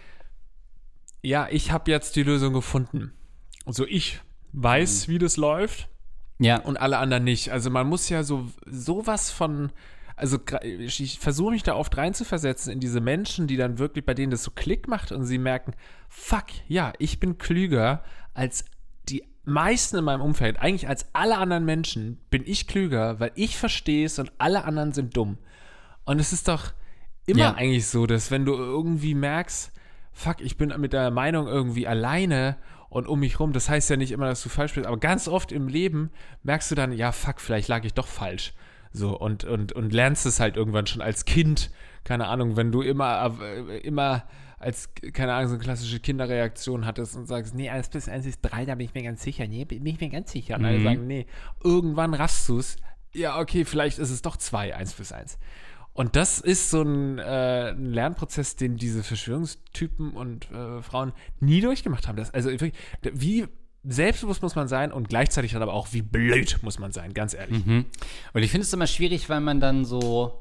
ja, ich habe jetzt die Lösung gefunden. Also ich weiß, mhm. wie das läuft. Ja. Und alle anderen nicht. Also man muss ja so sowas von also ich versuche mich da oft reinzuversetzen in diese Menschen, die dann wirklich, bei denen das so Klick macht und sie merken, fuck, ja, ich bin klüger als die meisten in meinem Umfeld, eigentlich als alle anderen Menschen, bin ich klüger, weil ich verstehe es und alle anderen sind dumm. Und es ist doch immer ja. eigentlich so, dass wenn du irgendwie merkst, fuck, ich bin mit der Meinung irgendwie alleine und um mich rum, das heißt ja nicht immer, dass du falsch bist, aber ganz oft im Leben merkst du dann, ja, fuck, vielleicht lag ich doch falsch. So, und, und, und lernst es halt irgendwann schon als Kind. Keine Ahnung, wenn du immer, äh, immer als, keine Ahnung, so eine klassische Kinderreaktion hattest und sagst, nee, 1 bis 1 ist 3, da bin ich mir ganz sicher. Nee, bin ich mir ganz sicher. Und alle mhm. sagen, nee, irgendwann rast du es. Ja, okay, vielleicht ist es doch 2, 1 bis 1. Und das ist so ein, äh, ein, Lernprozess, den diese Verschwörungstypen und äh, Frauen nie durchgemacht haben. Das, also wie selbstbewusst muss man sein und gleichzeitig dann aber auch, wie blöd muss man sein, ganz ehrlich. Mhm. Und ich finde es immer schwierig, weil man dann so,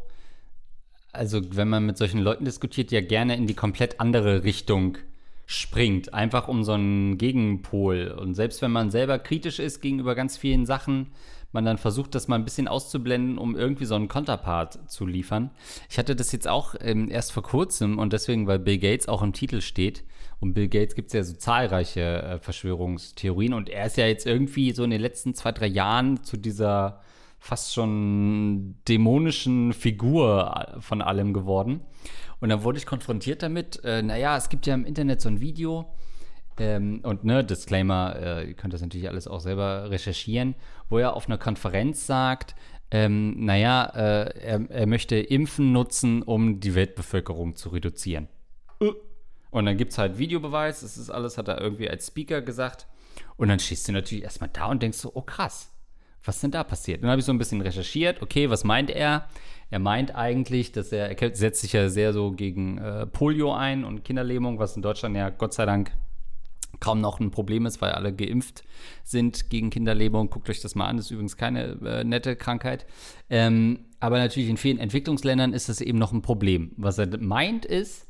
also wenn man mit solchen Leuten diskutiert, ja gerne in die komplett andere Richtung springt, einfach um so einen Gegenpol. Und selbst wenn man selber kritisch ist gegenüber ganz vielen Sachen, man dann versucht, das mal ein bisschen auszublenden, um irgendwie so einen Konterpart zu liefern. Ich hatte das jetzt auch ähm, erst vor kurzem und deswegen, weil Bill Gates auch im Titel steht. Und Bill Gates gibt es ja so zahlreiche äh, Verschwörungstheorien und er ist ja jetzt irgendwie so in den letzten zwei, drei Jahren zu dieser fast schon dämonischen Figur äh, von allem geworden. Und dann wurde ich konfrontiert damit, äh, naja, es gibt ja im Internet so ein Video, ähm, und ne, Disclaimer, äh, ihr könnt das natürlich alles auch selber recherchieren, wo er auf einer Konferenz sagt, ähm, naja, äh, er, er, möchte Impfen nutzen, um die Weltbevölkerung zu reduzieren. Und dann gibt es halt Videobeweis, das ist alles, hat er irgendwie als Speaker gesagt. Und dann stehst du natürlich erstmal da und denkst so, oh krass, was denn da passiert? Dann habe ich so ein bisschen recherchiert, okay, was meint er? Er meint eigentlich, dass er, er setzt sich ja sehr so gegen äh, Polio ein und Kinderlähmung, was in Deutschland ja Gott sei Dank kaum noch ein Problem ist, weil alle geimpft sind gegen Kinderlähmung. Guckt euch das mal an, das ist übrigens keine äh, nette Krankheit. Ähm, aber natürlich in vielen Entwicklungsländern ist das eben noch ein Problem. Was er meint ist,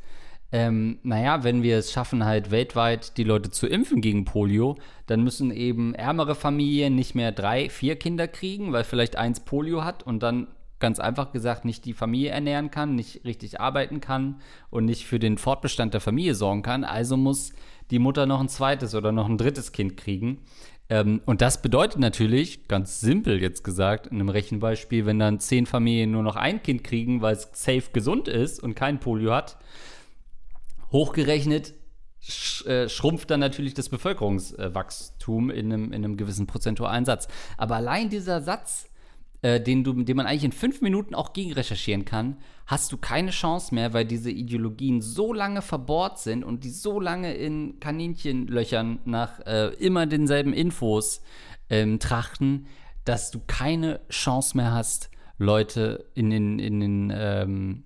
ähm, naja, wenn wir es schaffen, halt weltweit die Leute zu impfen gegen Polio, dann müssen eben ärmere Familien nicht mehr drei, vier Kinder kriegen, weil vielleicht eins Polio hat und dann ganz einfach gesagt nicht die Familie ernähren kann, nicht richtig arbeiten kann und nicht für den Fortbestand der Familie sorgen kann. Also muss die Mutter noch ein zweites oder noch ein drittes Kind kriegen. Ähm, und das bedeutet natürlich, ganz simpel jetzt gesagt, in einem Rechenbeispiel, wenn dann zehn Familien nur noch ein Kind kriegen, weil es safe gesund ist und kein Polio hat, hochgerechnet sch, äh, schrumpft dann natürlich das Bevölkerungswachstum in einem, in einem gewissen prozentualen Satz. Aber allein dieser Satz äh, den, du, den man eigentlich in fünf Minuten auch gegen recherchieren kann, hast du keine Chance mehr, weil diese Ideologien so lange verbohrt sind und die so lange in Kaninchenlöchern nach äh, immer denselben Infos ähm, trachten, dass du keine Chance mehr hast, Leute in den, in den ähm,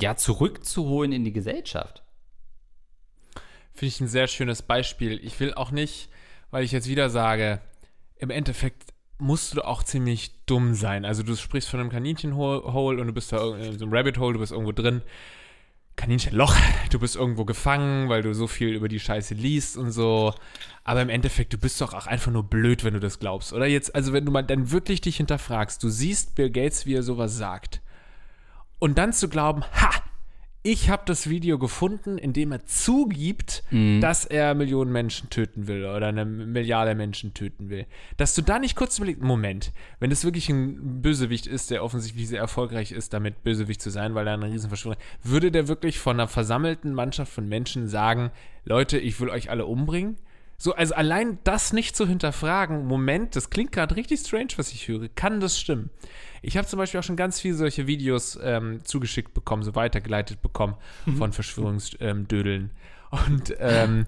ja, zurückzuholen in die Gesellschaft. Finde ich ein sehr schönes Beispiel. Ich will auch nicht, weil ich jetzt wieder sage, im Endeffekt musst du auch ziemlich dumm sein. Also du sprichst von einem Kaninchenhole und du bist da in so einem Rabbit Hole, du bist irgendwo drin. Kaninchenloch, du bist irgendwo gefangen, weil du so viel über die Scheiße liest und so. Aber im Endeffekt, du bist doch auch einfach nur blöd, wenn du das glaubst. Oder jetzt, also wenn du mal dann wirklich dich hinterfragst, du siehst Bill Gates, wie er sowas sagt. Und dann zu glauben, ha, ich habe das Video gefunden, in dem er zugibt, mhm. dass er Millionen Menschen töten will oder eine Milliarde Menschen töten will. Dass du da nicht kurz überlegst, Moment, wenn das wirklich ein Bösewicht ist, der offensichtlich sehr erfolgreich ist, damit Bösewicht zu sein, weil er eine Riesenverschwörung würde der wirklich von einer versammelten Mannschaft von Menschen sagen, Leute, ich will euch alle umbringen? So, also allein das nicht zu hinterfragen, Moment, das klingt gerade richtig strange, was ich höre, kann das stimmen? Ich habe zum Beispiel auch schon ganz viele solche Videos ähm, zugeschickt bekommen, so weitergeleitet bekommen mhm. von Verschwörungsdödeln. Und ähm,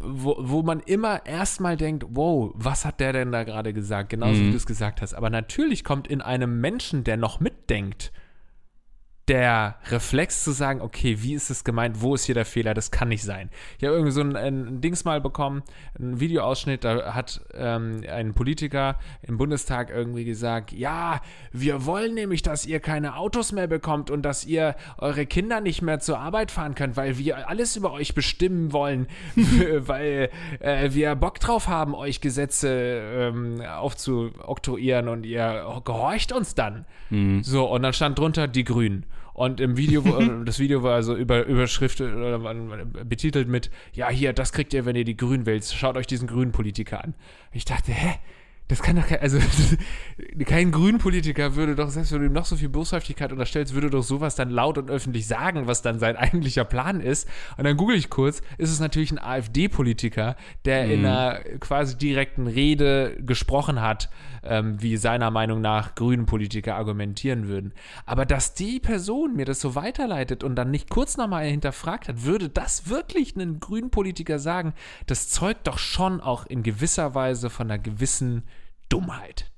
wo, wo man immer erstmal denkt, wow, was hat der denn da gerade gesagt? Genauso mhm. wie du es gesagt hast. Aber natürlich kommt in einem Menschen, der noch mitdenkt, der Reflex zu sagen, okay, wie ist es gemeint, wo ist hier der Fehler, das kann nicht sein. Ich habe irgendwie so ein, ein Dings mal bekommen, ein Videoausschnitt, da hat ähm, ein Politiker im Bundestag irgendwie gesagt, ja, wir wollen nämlich, dass ihr keine Autos mehr bekommt und dass ihr eure Kinder nicht mehr zur Arbeit fahren könnt, weil wir alles über euch bestimmen wollen, weil äh, wir Bock drauf haben, euch Gesetze ähm, aufzuoktroyieren und ihr gehorcht uns dann. Mhm. So, und dann stand drunter die Grünen. Und im Video, das Video war also über, Überschrift oder betitelt mit, ja, hier, das kriegt ihr, wenn ihr die Grünen wählt. Schaut euch diesen grünen Politiker an. Ich dachte, hä? Das kann doch kein, also kein Grünpolitiker würde doch, selbst wenn du ihm noch so viel Boshaftigkeit unterstellst, würde doch sowas dann laut und öffentlich sagen, was dann sein eigentlicher Plan ist. Und dann google ich kurz, ist es natürlich ein AfD-Politiker, der mhm. in einer quasi direkten Rede gesprochen hat, ähm, wie seiner Meinung nach grünen Politiker argumentieren würden. Aber dass die Person mir das so weiterleitet und dann nicht kurz nochmal hinterfragt hat, würde das wirklich einen grünen Politiker sagen, das zeugt doch schon auch in gewisser Weise von einer gewissen Dummheit.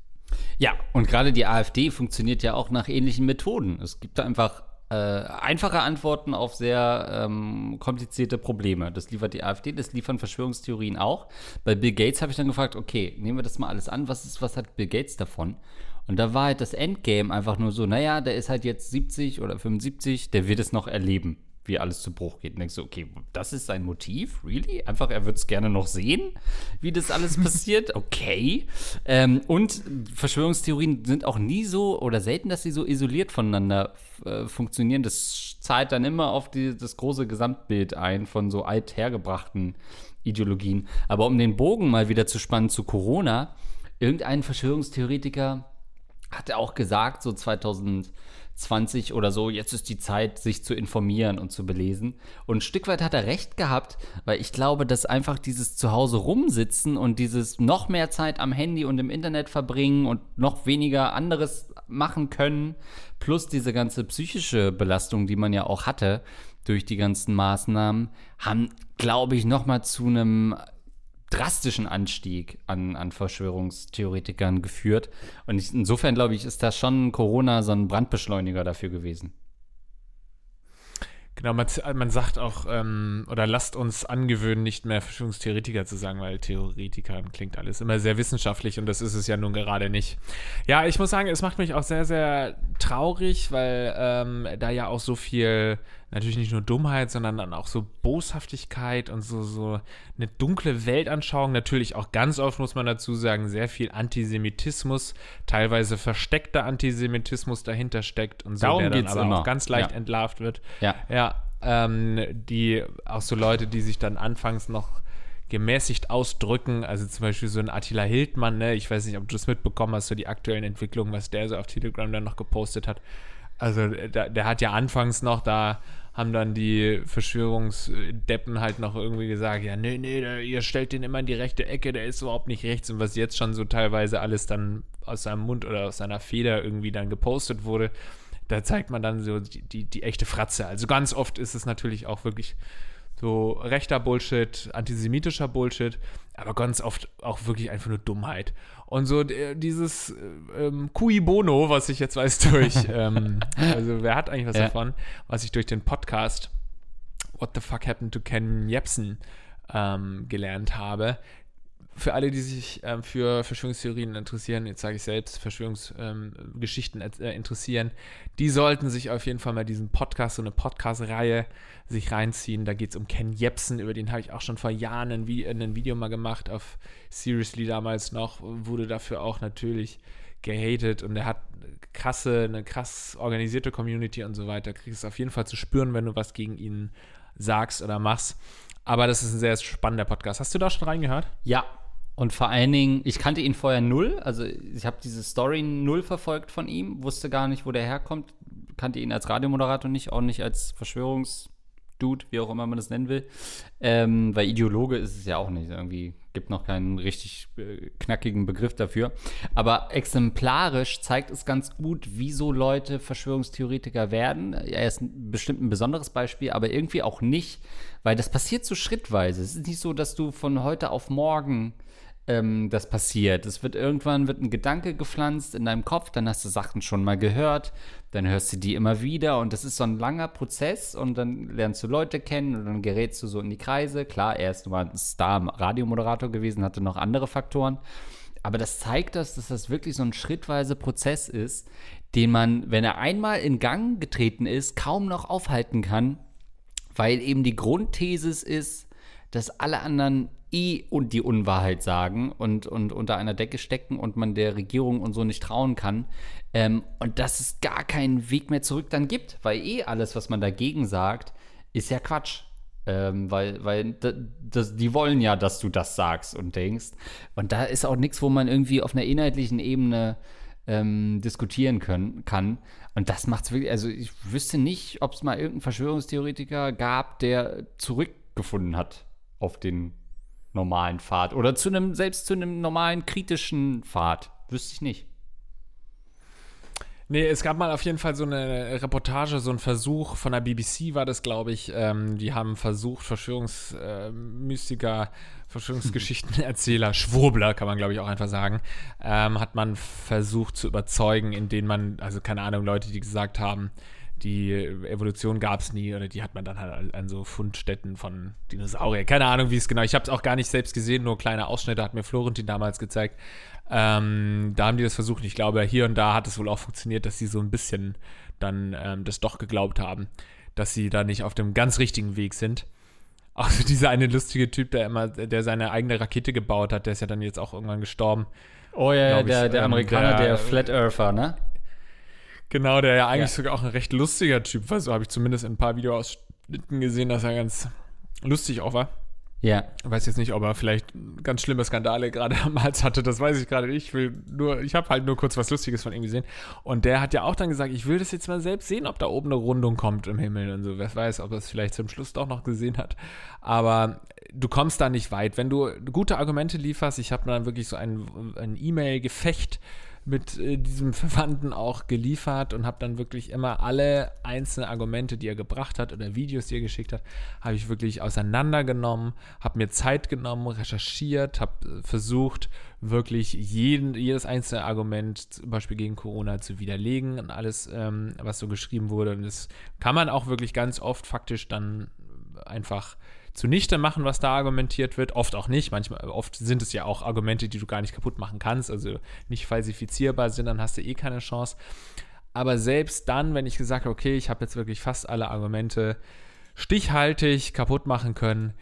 Ja, und gerade die AfD funktioniert ja auch nach ähnlichen Methoden. Es gibt da einfach äh, einfache Antworten auf sehr ähm, komplizierte Probleme. Das liefert die AfD, das liefern Verschwörungstheorien auch. Bei Bill Gates habe ich dann gefragt, okay, nehmen wir das mal alles an, was, ist, was hat Bill Gates davon? Und da war halt das Endgame einfach nur so, naja, der ist halt jetzt 70 oder 75, der wird es noch erleben. Wie alles zu Bruch geht. Und denkst du, okay, das ist sein Motiv? Really? Einfach, er würde es gerne noch sehen, wie das alles passiert? Okay. Ähm, und Verschwörungstheorien sind auch nie so oder selten, dass sie so isoliert voneinander äh, funktionieren. Das zahlt dann immer auf die, das große Gesamtbild ein von so althergebrachten Ideologien. Aber um den Bogen mal wieder zu spannen zu Corona, irgendein Verschwörungstheoretiker hat auch gesagt, so 2000 20 oder so, jetzt ist die Zeit, sich zu informieren und zu belesen. Und ein Stück weit hat er recht gehabt, weil ich glaube, dass einfach dieses Zuhause rumsitzen und dieses noch mehr Zeit am Handy und im Internet verbringen und noch weniger anderes machen können, plus diese ganze psychische Belastung, die man ja auch hatte durch die ganzen Maßnahmen, haben, glaube ich, noch mal zu einem drastischen Anstieg an, an Verschwörungstheoretikern geführt. Und ich, insofern, glaube ich, ist das schon Corona so ein Brandbeschleuniger dafür gewesen. Genau, man, man sagt auch, ähm, oder lasst uns angewöhnen, nicht mehr Verschwörungstheoretiker zu sagen, weil Theoretiker klingt alles immer sehr wissenschaftlich und das ist es ja nun gerade nicht. Ja, ich muss sagen, es macht mich auch sehr, sehr traurig, weil ähm, da ja auch so viel, natürlich nicht nur Dummheit, sondern dann auch so Boshaftigkeit und so, so eine dunkle Weltanschauung, natürlich auch ganz oft, muss man dazu sagen, sehr viel Antisemitismus, teilweise versteckter Antisemitismus dahinter steckt und so, Darum der dann aber immer. auch ganz leicht Ja. entlarvt wird. Ja. Ja, ähm, die auch so Leute, die sich dann anfangs noch gemäßigt ausdrücken, also zum Beispiel so ein Attila Hildmann, ne? ich weiß nicht, ob du das mitbekommen hast, so die aktuellen Entwicklungen, was der so auf Telegram dann noch gepostet hat. Also der, der hat ja anfangs noch, da haben dann die Verschwörungsdeppen halt noch irgendwie gesagt, ja, nee, nee, ihr stellt den immer in die rechte Ecke, der ist überhaupt nicht rechts und was jetzt schon so teilweise alles dann aus seinem Mund oder aus seiner Feder irgendwie dann gepostet wurde, da zeigt man dann so die, die, die echte Fratze. Also ganz oft ist es natürlich auch wirklich so rechter Bullshit, antisemitischer Bullshit, aber ganz oft auch wirklich einfach nur Dummheit. Und so äh, dieses äh, ähm, Cui Bono, was ich jetzt weiß durch, ähm, also wer hat eigentlich was Ja. davon, was ich durch den Podcast What the fuck happened to Ken Jebsen ähm, gelernt habe. Für alle, die sich ähm, für Verschwörungstheorien interessieren, jetzt sage ich selbst, Verschwörungsgeschichten äh, interessieren, die sollten sich auf jeden Fall mal diesen Podcast, so eine Podcast-Reihe sich reinziehen. Da geht es um Ken Jebsen, über den habe ich auch schon vor Jahren ein, Vi ein Video mal gemacht, auf Seriously damals noch, wurde dafür auch natürlich gehatet und er hat krasse, eine krass organisierte Community und so weiter. Kriegst es auf jeden Fall zu spüren, wenn du was gegen ihn sagst oder machst. Aber das ist ein sehr spannender Podcast. Hast du da schon reingehört? Ja. Und vor allen Dingen, ich kannte ihn vorher null. Also ich habe diese Story null verfolgt von ihm, wusste gar nicht, wo der herkommt, kannte ihn als Radiomoderator nicht, auch nicht als Verschwörungsdude, wie auch immer man das nennen will. Ähm, weil Ideologe ist es ja auch nicht. Irgendwie gibt noch keinen richtig äh, knackigen Begriff dafür. Aber exemplarisch zeigt es ganz gut, wieso Leute Verschwörungstheoretiker werden. Er ist bestimmt ein besonderes Beispiel, aber irgendwie auch nicht, weil das passiert so schrittweise. Es ist nicht so, dass du von heute auf morgen ähm, das passiert. Es wird irgendwann wird ein Gedanke gepflanzt in deinem Kopf, dann hast du Sachen schon mal gehört, dann hörst du die immer wieder und das ist so ein langer Prozess und dann lernst du Leute kennen und dann gerätst du so in die Kreise. Klar, er ist nur ein Star, Radiomoderator gewesen, hatte noch andere Faktoren. Aber das zeigt das, dass das wirklich so ein schrittweise Prozess ist, den man, wenn er einmal in Gang getreten ist, kaum noch aufhalten kann, weil eben die Grundthesis ist, dass alle anderen eh und die Unwahrheit sagen und, und unter einer Decke stecken und man der Regierung und so nicht trauen kann. Ähm, und dass es gar keinen Weg mehr zurück dann gibt, weil eh alles, was man dagegen sagt, ist ja Quatsch. Ähm, weil weil das, die wollen ja, dass du das sagst und denkst. Und da ist auch nichts, wo man irgendwie auf einer inhaltlichen Ebene ähm, diskutieren können, kann. Und das macht es wirklich, also ich wüsste nicht, ob es mal irgendeinen Verschwörungstheoretiker gab, der zurückgefunden hat auf den normalen Pfad. Oder zu einem, selbst zu einem normalen kritischen Pfad. Wüsste ich nicht. Nee, es gab mal auf jeden Fall so eine Reportage, so ein Versuch von der BBC war das, glaube ich. Ähm, die haben versucht, Verschwörungsmystiker, Verschwörungsgeschichtenerzähler, Schwurbler, kann man, glaube ich, auch einfach sagen, ähm, hat man versucht zu überzeugen, indem man, also keine Ahnung, Leute, die gesagt haben, die Evolution gab es nie oder die hat man dann halt an so Fundstätten von Dinosaurier. Keine Ahnung, wie es genau. Ich habe es auch gar nicht selbst gesehen, nur kleine Ausschnitte hat mir Florentin damals gezeigt. Ähm, da haben die das versucht. Ich glaube, hier und da hat es wohl auch funktioniert, dass sie so ein bisschen dann ähm, das doch geglaubt haben. dass sie da nicht auf dem ganz richtigen Weg sind. Auch so dieser eine lustige Typ, der immer, der seine eigene Rakete gebaut hat, der ist ja dann jetzt auch irgendwann gestorben. Oh ja, der, ich, der ähm, Amerikaner, der, der Flat Earther, ne? Genau, der ja eigentlich ja. sogar auch ein recht lustiger Typ war. So habe ich zumindest in ein paar Videoausschnitten gesehen, dass er ganz lustig auch war. Ja. Ich weiß jetzt nicht, ob er vielleicht ganz schlimme Skandale gerade am Hals hatte, das weiß ich gerade nicht. Ich will nur, ich habe halt nur kurz was Lustiges von ihm gesehen. Und der hat ja auch dann gesagt, ich will das jetzt mal selbst sehen, ob da oben eine Rundung kommt im Himmel und so. Wer weiß, ob er es vielleicht zum Schluss doch noch gesehen hat. Aber du kommst da nicht weit. Wenn du gute Argumente lieferst, ich habe dann wirklich so ein, ein E-Mail-Gefecht mit äh, diesem Verwandten auch geliefert und habe dann wirklich immer alle einzelnen Argumente, die er gebracht hat oder Videos, die er geschickt hat, habe ich wirklich auseinandergenommen, habe mir Zeit genommen, recherchiert, habe äh, versucht, wirklich jeden, jedes einzelne Argument, zum Beispiel gegen Corona, zu widerlegen und alles, ähm, was so geschrieben wurde. Und das kann man auch wirklich ganz oft faktisch dann einfach zunichte machen, was da argumentiert wird. Oft auch nicht. Manchmal, oft sind es ja auch Argumente, die du gar nicht kaputt machen kannst, also nicht falsifizierbar sind, dann hast du eh keine Chance. Aber selbst dann, wenn ich gesagt habe, okay, ich habe jetzt wirklich fast alle Argumente stichhaltig kaputt machen können,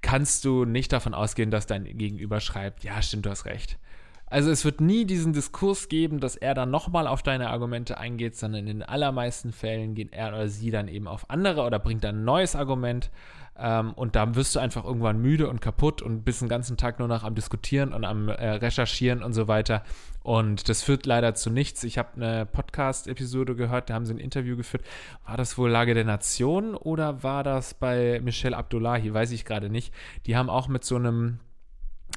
kannst du nicht davon ausgehen, dass dein Gegenüber schreibt, ja, stimmt, du hast recht. Also es wird nie diesen Diskurs geben, dass er dann nochmal auf deine Argumente eingeht, sondern in den allermeisten Fällen geht er oder sie dann eben auf andere oder bringt dann ein neues Argument ähm, und da wirst du einfach irgendwann müde und kaputt und bist den ganzen Tag nur noch am Diskutieren und am äh, Recherchieren und so weiter. Und das führt leider zu nichts. Ich habe eine Podcast-Episode gehört, da haben sie ein Interview geführt. War das wohl Lage der Nation oder war das bei Michelle Abdullahi? Weiß ich gerade nicht. Die haben auch mit so einem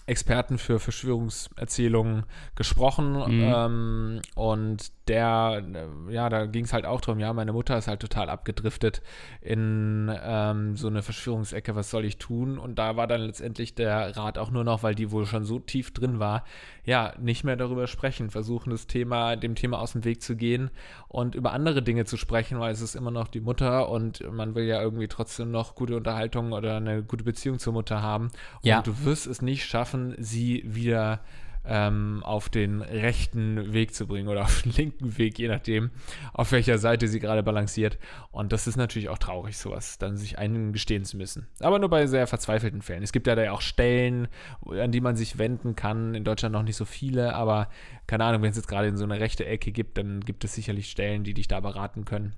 Experten für Verschwörungserzählungen gesprochen mhm. ähm, und der, ja, da ging es halt auch darum, ja, meine Mutter ist halt total abgedriftet in ähm, so eine Verschwörungsecke, was soll ich tun? Und da war dann letztendlich der Rat auch nur noch, weil die wohl schon so tief drin war, ja, nicht mehr darüber sprechen, versuchen das Thema, dem Thema aus dem Weg zu gehen und über andere Dinge zu sprechen, weil es ist immer noch die Mutter und man will ja irgendwie trotzdem noch gute Unterhaltung oder eine gute Beziehung zur Mutter haben. Und ja. du wirst es nicht schaffen, sie wieder ähm, auf den rechten Weg zu bringen oder auf den linken Weg, je nachdem, auf welcher Seite sie gerade balanciert. Und das ist natürlich auch traurig, sowas dann sich eingestehen zu müssen. Aber nur bei sehr verzweifelten Fällen. Es gibt ja da auch Stellen, an die man sich wenden kann. In Deutschland noch nicht so viele, aber keine Ahnung, wenn es jetzt gerade in so eine rechte Ecke gibt, dann gibt es sicherlich Stellen, die dich da beraten können,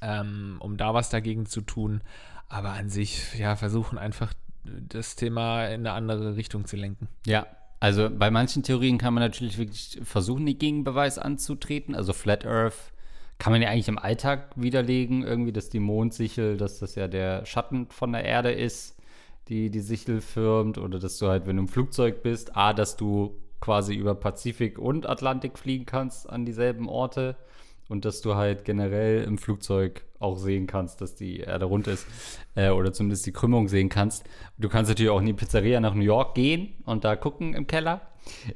ähm, um da was dagegen zu tun. Aber an sich, ja, versuchen einfach das Thema in eine andere Richtung zu lenken. Ja, also bei manchen Theorien kann man natürlich wirklich versuchen, die Gegenbeweis anzutreten. Also Flat Earth kann man ja eigentlich im Alltag widerlegen, irgendwie, dass die Mondsichel, dass das ja der Schatten von der Erde ist, die die Sichel firmt. Oder dass du halt, wenn du im Flugzeug bist, A, dass du quasi über Pazifik und Atlantik fliegen kannst an dieselben Orte und dass du halt generell im Flugzeug auch sehen kannst, dass die Erde rund ist äh, oder zumindest die Krümmung sehen kannst. Du kannst natürlich auch in die Pizzeria nach New York gehen und da gucken im Keller.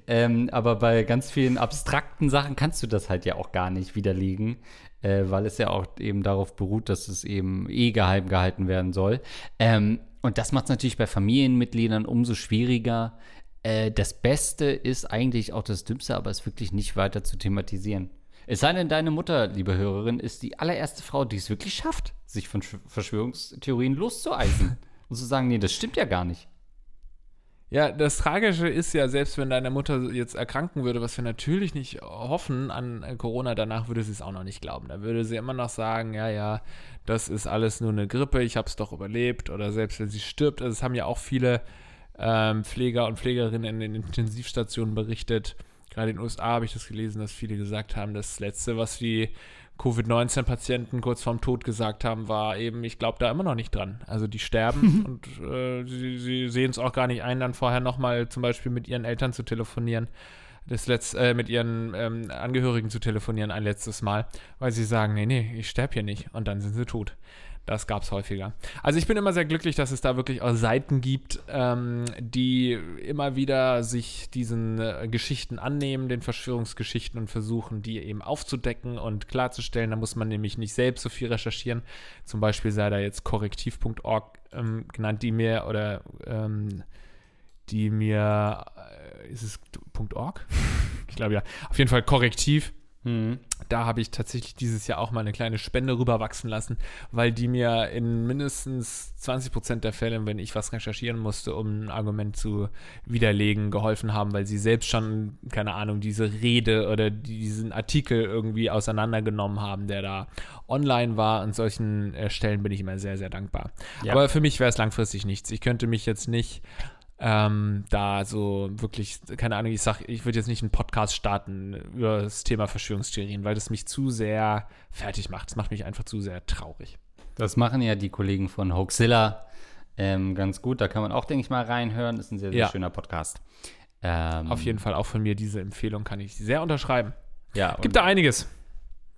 Ähm, aber bei ganz vielen abstrakten Sachen kannst du das halt ja auch gar nicht widerlegen, äh, weil es ja auch eben darauf beruht, dass es eben eh geheim gehalten werden soll. Ähm, und das macht es natürlich bei Familienmitgliedern umso schwieriger. Äh, das Beste ist eigentlich auch das Dümmste, aber es wirklich nicht weiter zu thematisieren. Es sei denn, deine Mutter, liebe Hörerin, ist die allererste Frau, die es wirklich schafft, sich von Verschwörungstheorien loszueisen und zu sagen, nee, das stimmt ja gar nicht. Ja, das Tragische ist ja, selbst wenn deine Mutter jetzt erkranken würde, was wir natürlich nicht hoffen an Corona, danach würde sie es auch noch nicht glauben. Da würde sie immer noch sagen, ja, ja, das ist alles nur eine Grippe, ich habe es doch überlebt. Oder selbst wenn sie stirbt, also es haben ja auch viele ähm, Pfleger und Pflegerinnen in den Intensivstationen berichtet, gerade in den USA habe ich das gelesen, dass viele gesagt haben, das Letzte, was die Covid-19-Patienten kurz vorm Tod gesagt haben, war eben, ich glaube da immer noch nicht dran. Also die sterben und äh, sie, sie sehen es auch gar nicht ein, dann vorher nochmal zum Beispiel mit ihren Eltern zu telefonieren, das Letz-, äh, mit ihren ähm, Angehörigen zu telefonieren ein letztes Mal, weil sie sagen, nee, nee, ich sterbe hier nicht und dann sind sie tot. Das gab es häufiger. Also ich bin immer sehr glücklich, dass es da wirklich auch Seiten gibt, ähm, die immer wieder sich diesen äh, Geschichten annehmen, den Verschwörungsgeschichten und versuchen, die eben aufzudecken und klarzustellen. Da muss man nämlich nicht selbst so viel recherchieren. Zum Beispiel sei da jetzt korrektiv.org ähm, genannt, die mir oder ähm, die mir, äh, ist es .org? ich glaube ja, auf jeden Fall korrektiv Mhm. Da habe ich tatsächlich dieses Jahr auch mal eine kleine Spende rüberwachsen lassen, weil die mir in mindestens 20 Prozent der Fälle, wenn ich was recherchieren musste, um ein Argument zu widerlegen, geholfen haben, weil sie selbst schon, keine Ahnung, diese Rede oder diesen Artikel irgendwie auseinandergenommen haben, der da online war. An solchen äh, Stellen bin ich immer sehr, sehr dankbar. Ja. Aber für mich wäre es langfristig nichts. Ich könnte mich jetzt nicht ähm, da so wirklich, keine Ahnung, ich sag, ich würde jetzt nicht einen Podcast starten über das Thema Verschwörungstheorien, weil das mich zu sehr fertig macht. Das macht mich einfach zu sehr traurig. Das machen ja die Kollegen von Hoaxilla ähm, ganz gut. Da kann man auch, denke ich mal, reinhören. Das ist ein sehr, sehr ja. schöner Podcast. Ähm, Auf jeden Fall auch von mir diese Empfehlung kann ich sehr unterschreiben. Ja. Gibt da einiges.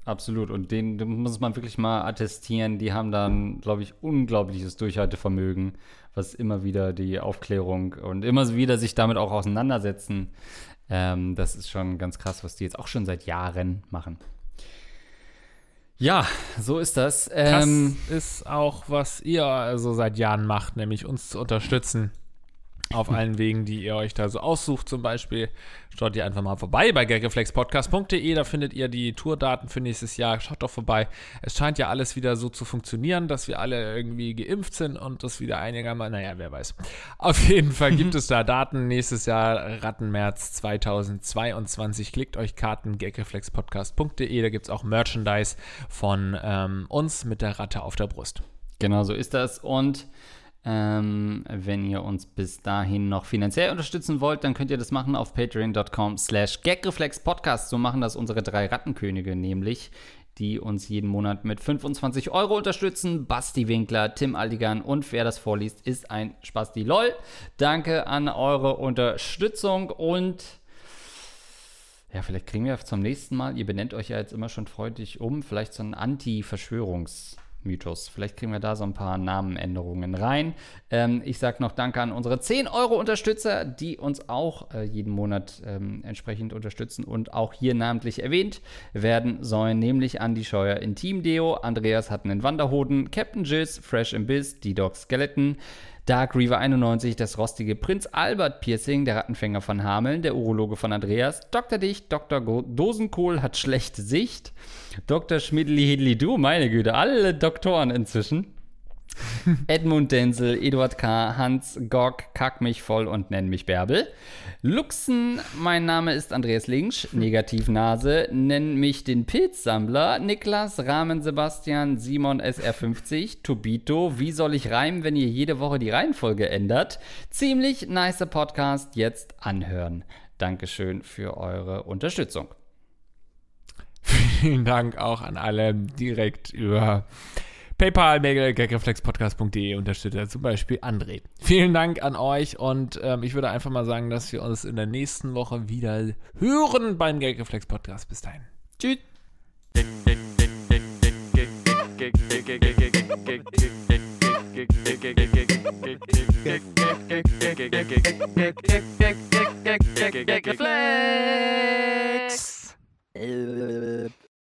Absolut. Und den, den, muss man wirklich mal attestieren. Die haben dann, glaube ich, unglaubliches Durchhaltevermögen, was immer wieder die Aufklärung und immer wieder sich damit auch auseinandersetzen. Ähm, das ist schon ganz krass, was die jetzt auch schon seit Jahren machen. Ja, so ist das. Ähm, das ist auch, was ihr also seit Jahren macht, nämlich uns zu unterstützen auf allen Wegen, die ihr euch da so aussucht. Zum Beispiel schaut ihr einfach mal vorbei bei gagreflexpodcast.de. Da findet ihr die Tourdaten für nächstes Jahr. Schaut doch vorbei. Es scheint ja alles wieder so zu funktionieren, dass wir alle irgendwie geimpft sind und das wieder einigermaßen, naja, wer weiß. Auf jeden Fall gibt es da Daten. Nächstes Jahr Rattenmärz 2022. Klickt euch Karten gagreflexpodcast.de. Da gibt es auch Merchandise von ähm, uns mit der Ratte auf der Brust. Genau so ist das. Und ähm, wenn ihr uns bis dahin noch finanziell unterstützen wollt, dann könnt ihr das machen auf patreon.com slash gagreflexpodcast. So machen das unsere drei Rattenkönige nämlich, die uns jeden Monat mit 25 Euro unterstützen. Basti Winkler, Tim Aldigan und wer das vorliest, ist ein Spasti LOL. Danke an eure Unterstützung und ja, vielleicht kriegen wir zum nächsten Mal, ihr benennt euch ja jetzt immer schon freundlich um, vielleicht so ein Anti-Verschwörungs- Mythos. Vielleicht kriegen wir da so ein paar Namenänderungen rein. Ähm, ich sage noch Danke an unsere 10-Euro-Unterstützer, die uns auch äh, jeden Monat ähm, entsprechend unterstützen und auch hier namentlich erwähnt werden sollen, nämlich Andy Scheuer in Team Deo, Andreas Hatten in Wanderhoden, Captain Jizz, Fresh im Biss, D-Dog Skeleton, Dark Reaver 91, das rostige Prinz Albert Piercing, der Rattenfänger von Hameln, der Urologe von Andreas, Dr. Dicht, Dr. Go Dosenkohl hat schlechte Sicht, Dr. Schmidli Hidli Du, meine Güte, alle Doktoren inzwischen. Edmund Denzel, Eduard K., Hans Gog, Kack mich voll und nenn mich Bärbel. Luxen, mein Name ist Andreas Linksch, Negativnase, nenn mich den Pilzsammler. Niklas, Rahmen Sebastian, Simon SR50, Tobito, wie soll ich reimen, wenn ihr jede Woche die Reihenfolge ändert? Ziemlich nice Podcast, jetzt anhören. Dankeschön für eure Unterstützung. Vielen Dank auch an alle direkt über PayPal, gagreflexpodcast.de unterstützt da zum Beispiel André. Vielen Dank an euch und ähm, ich würde einfach mal sagen, dass wir uns in der nächsten Woche wieder hören beim Gagreflex Podcast. Bis dahin. Tschüss. Reflex.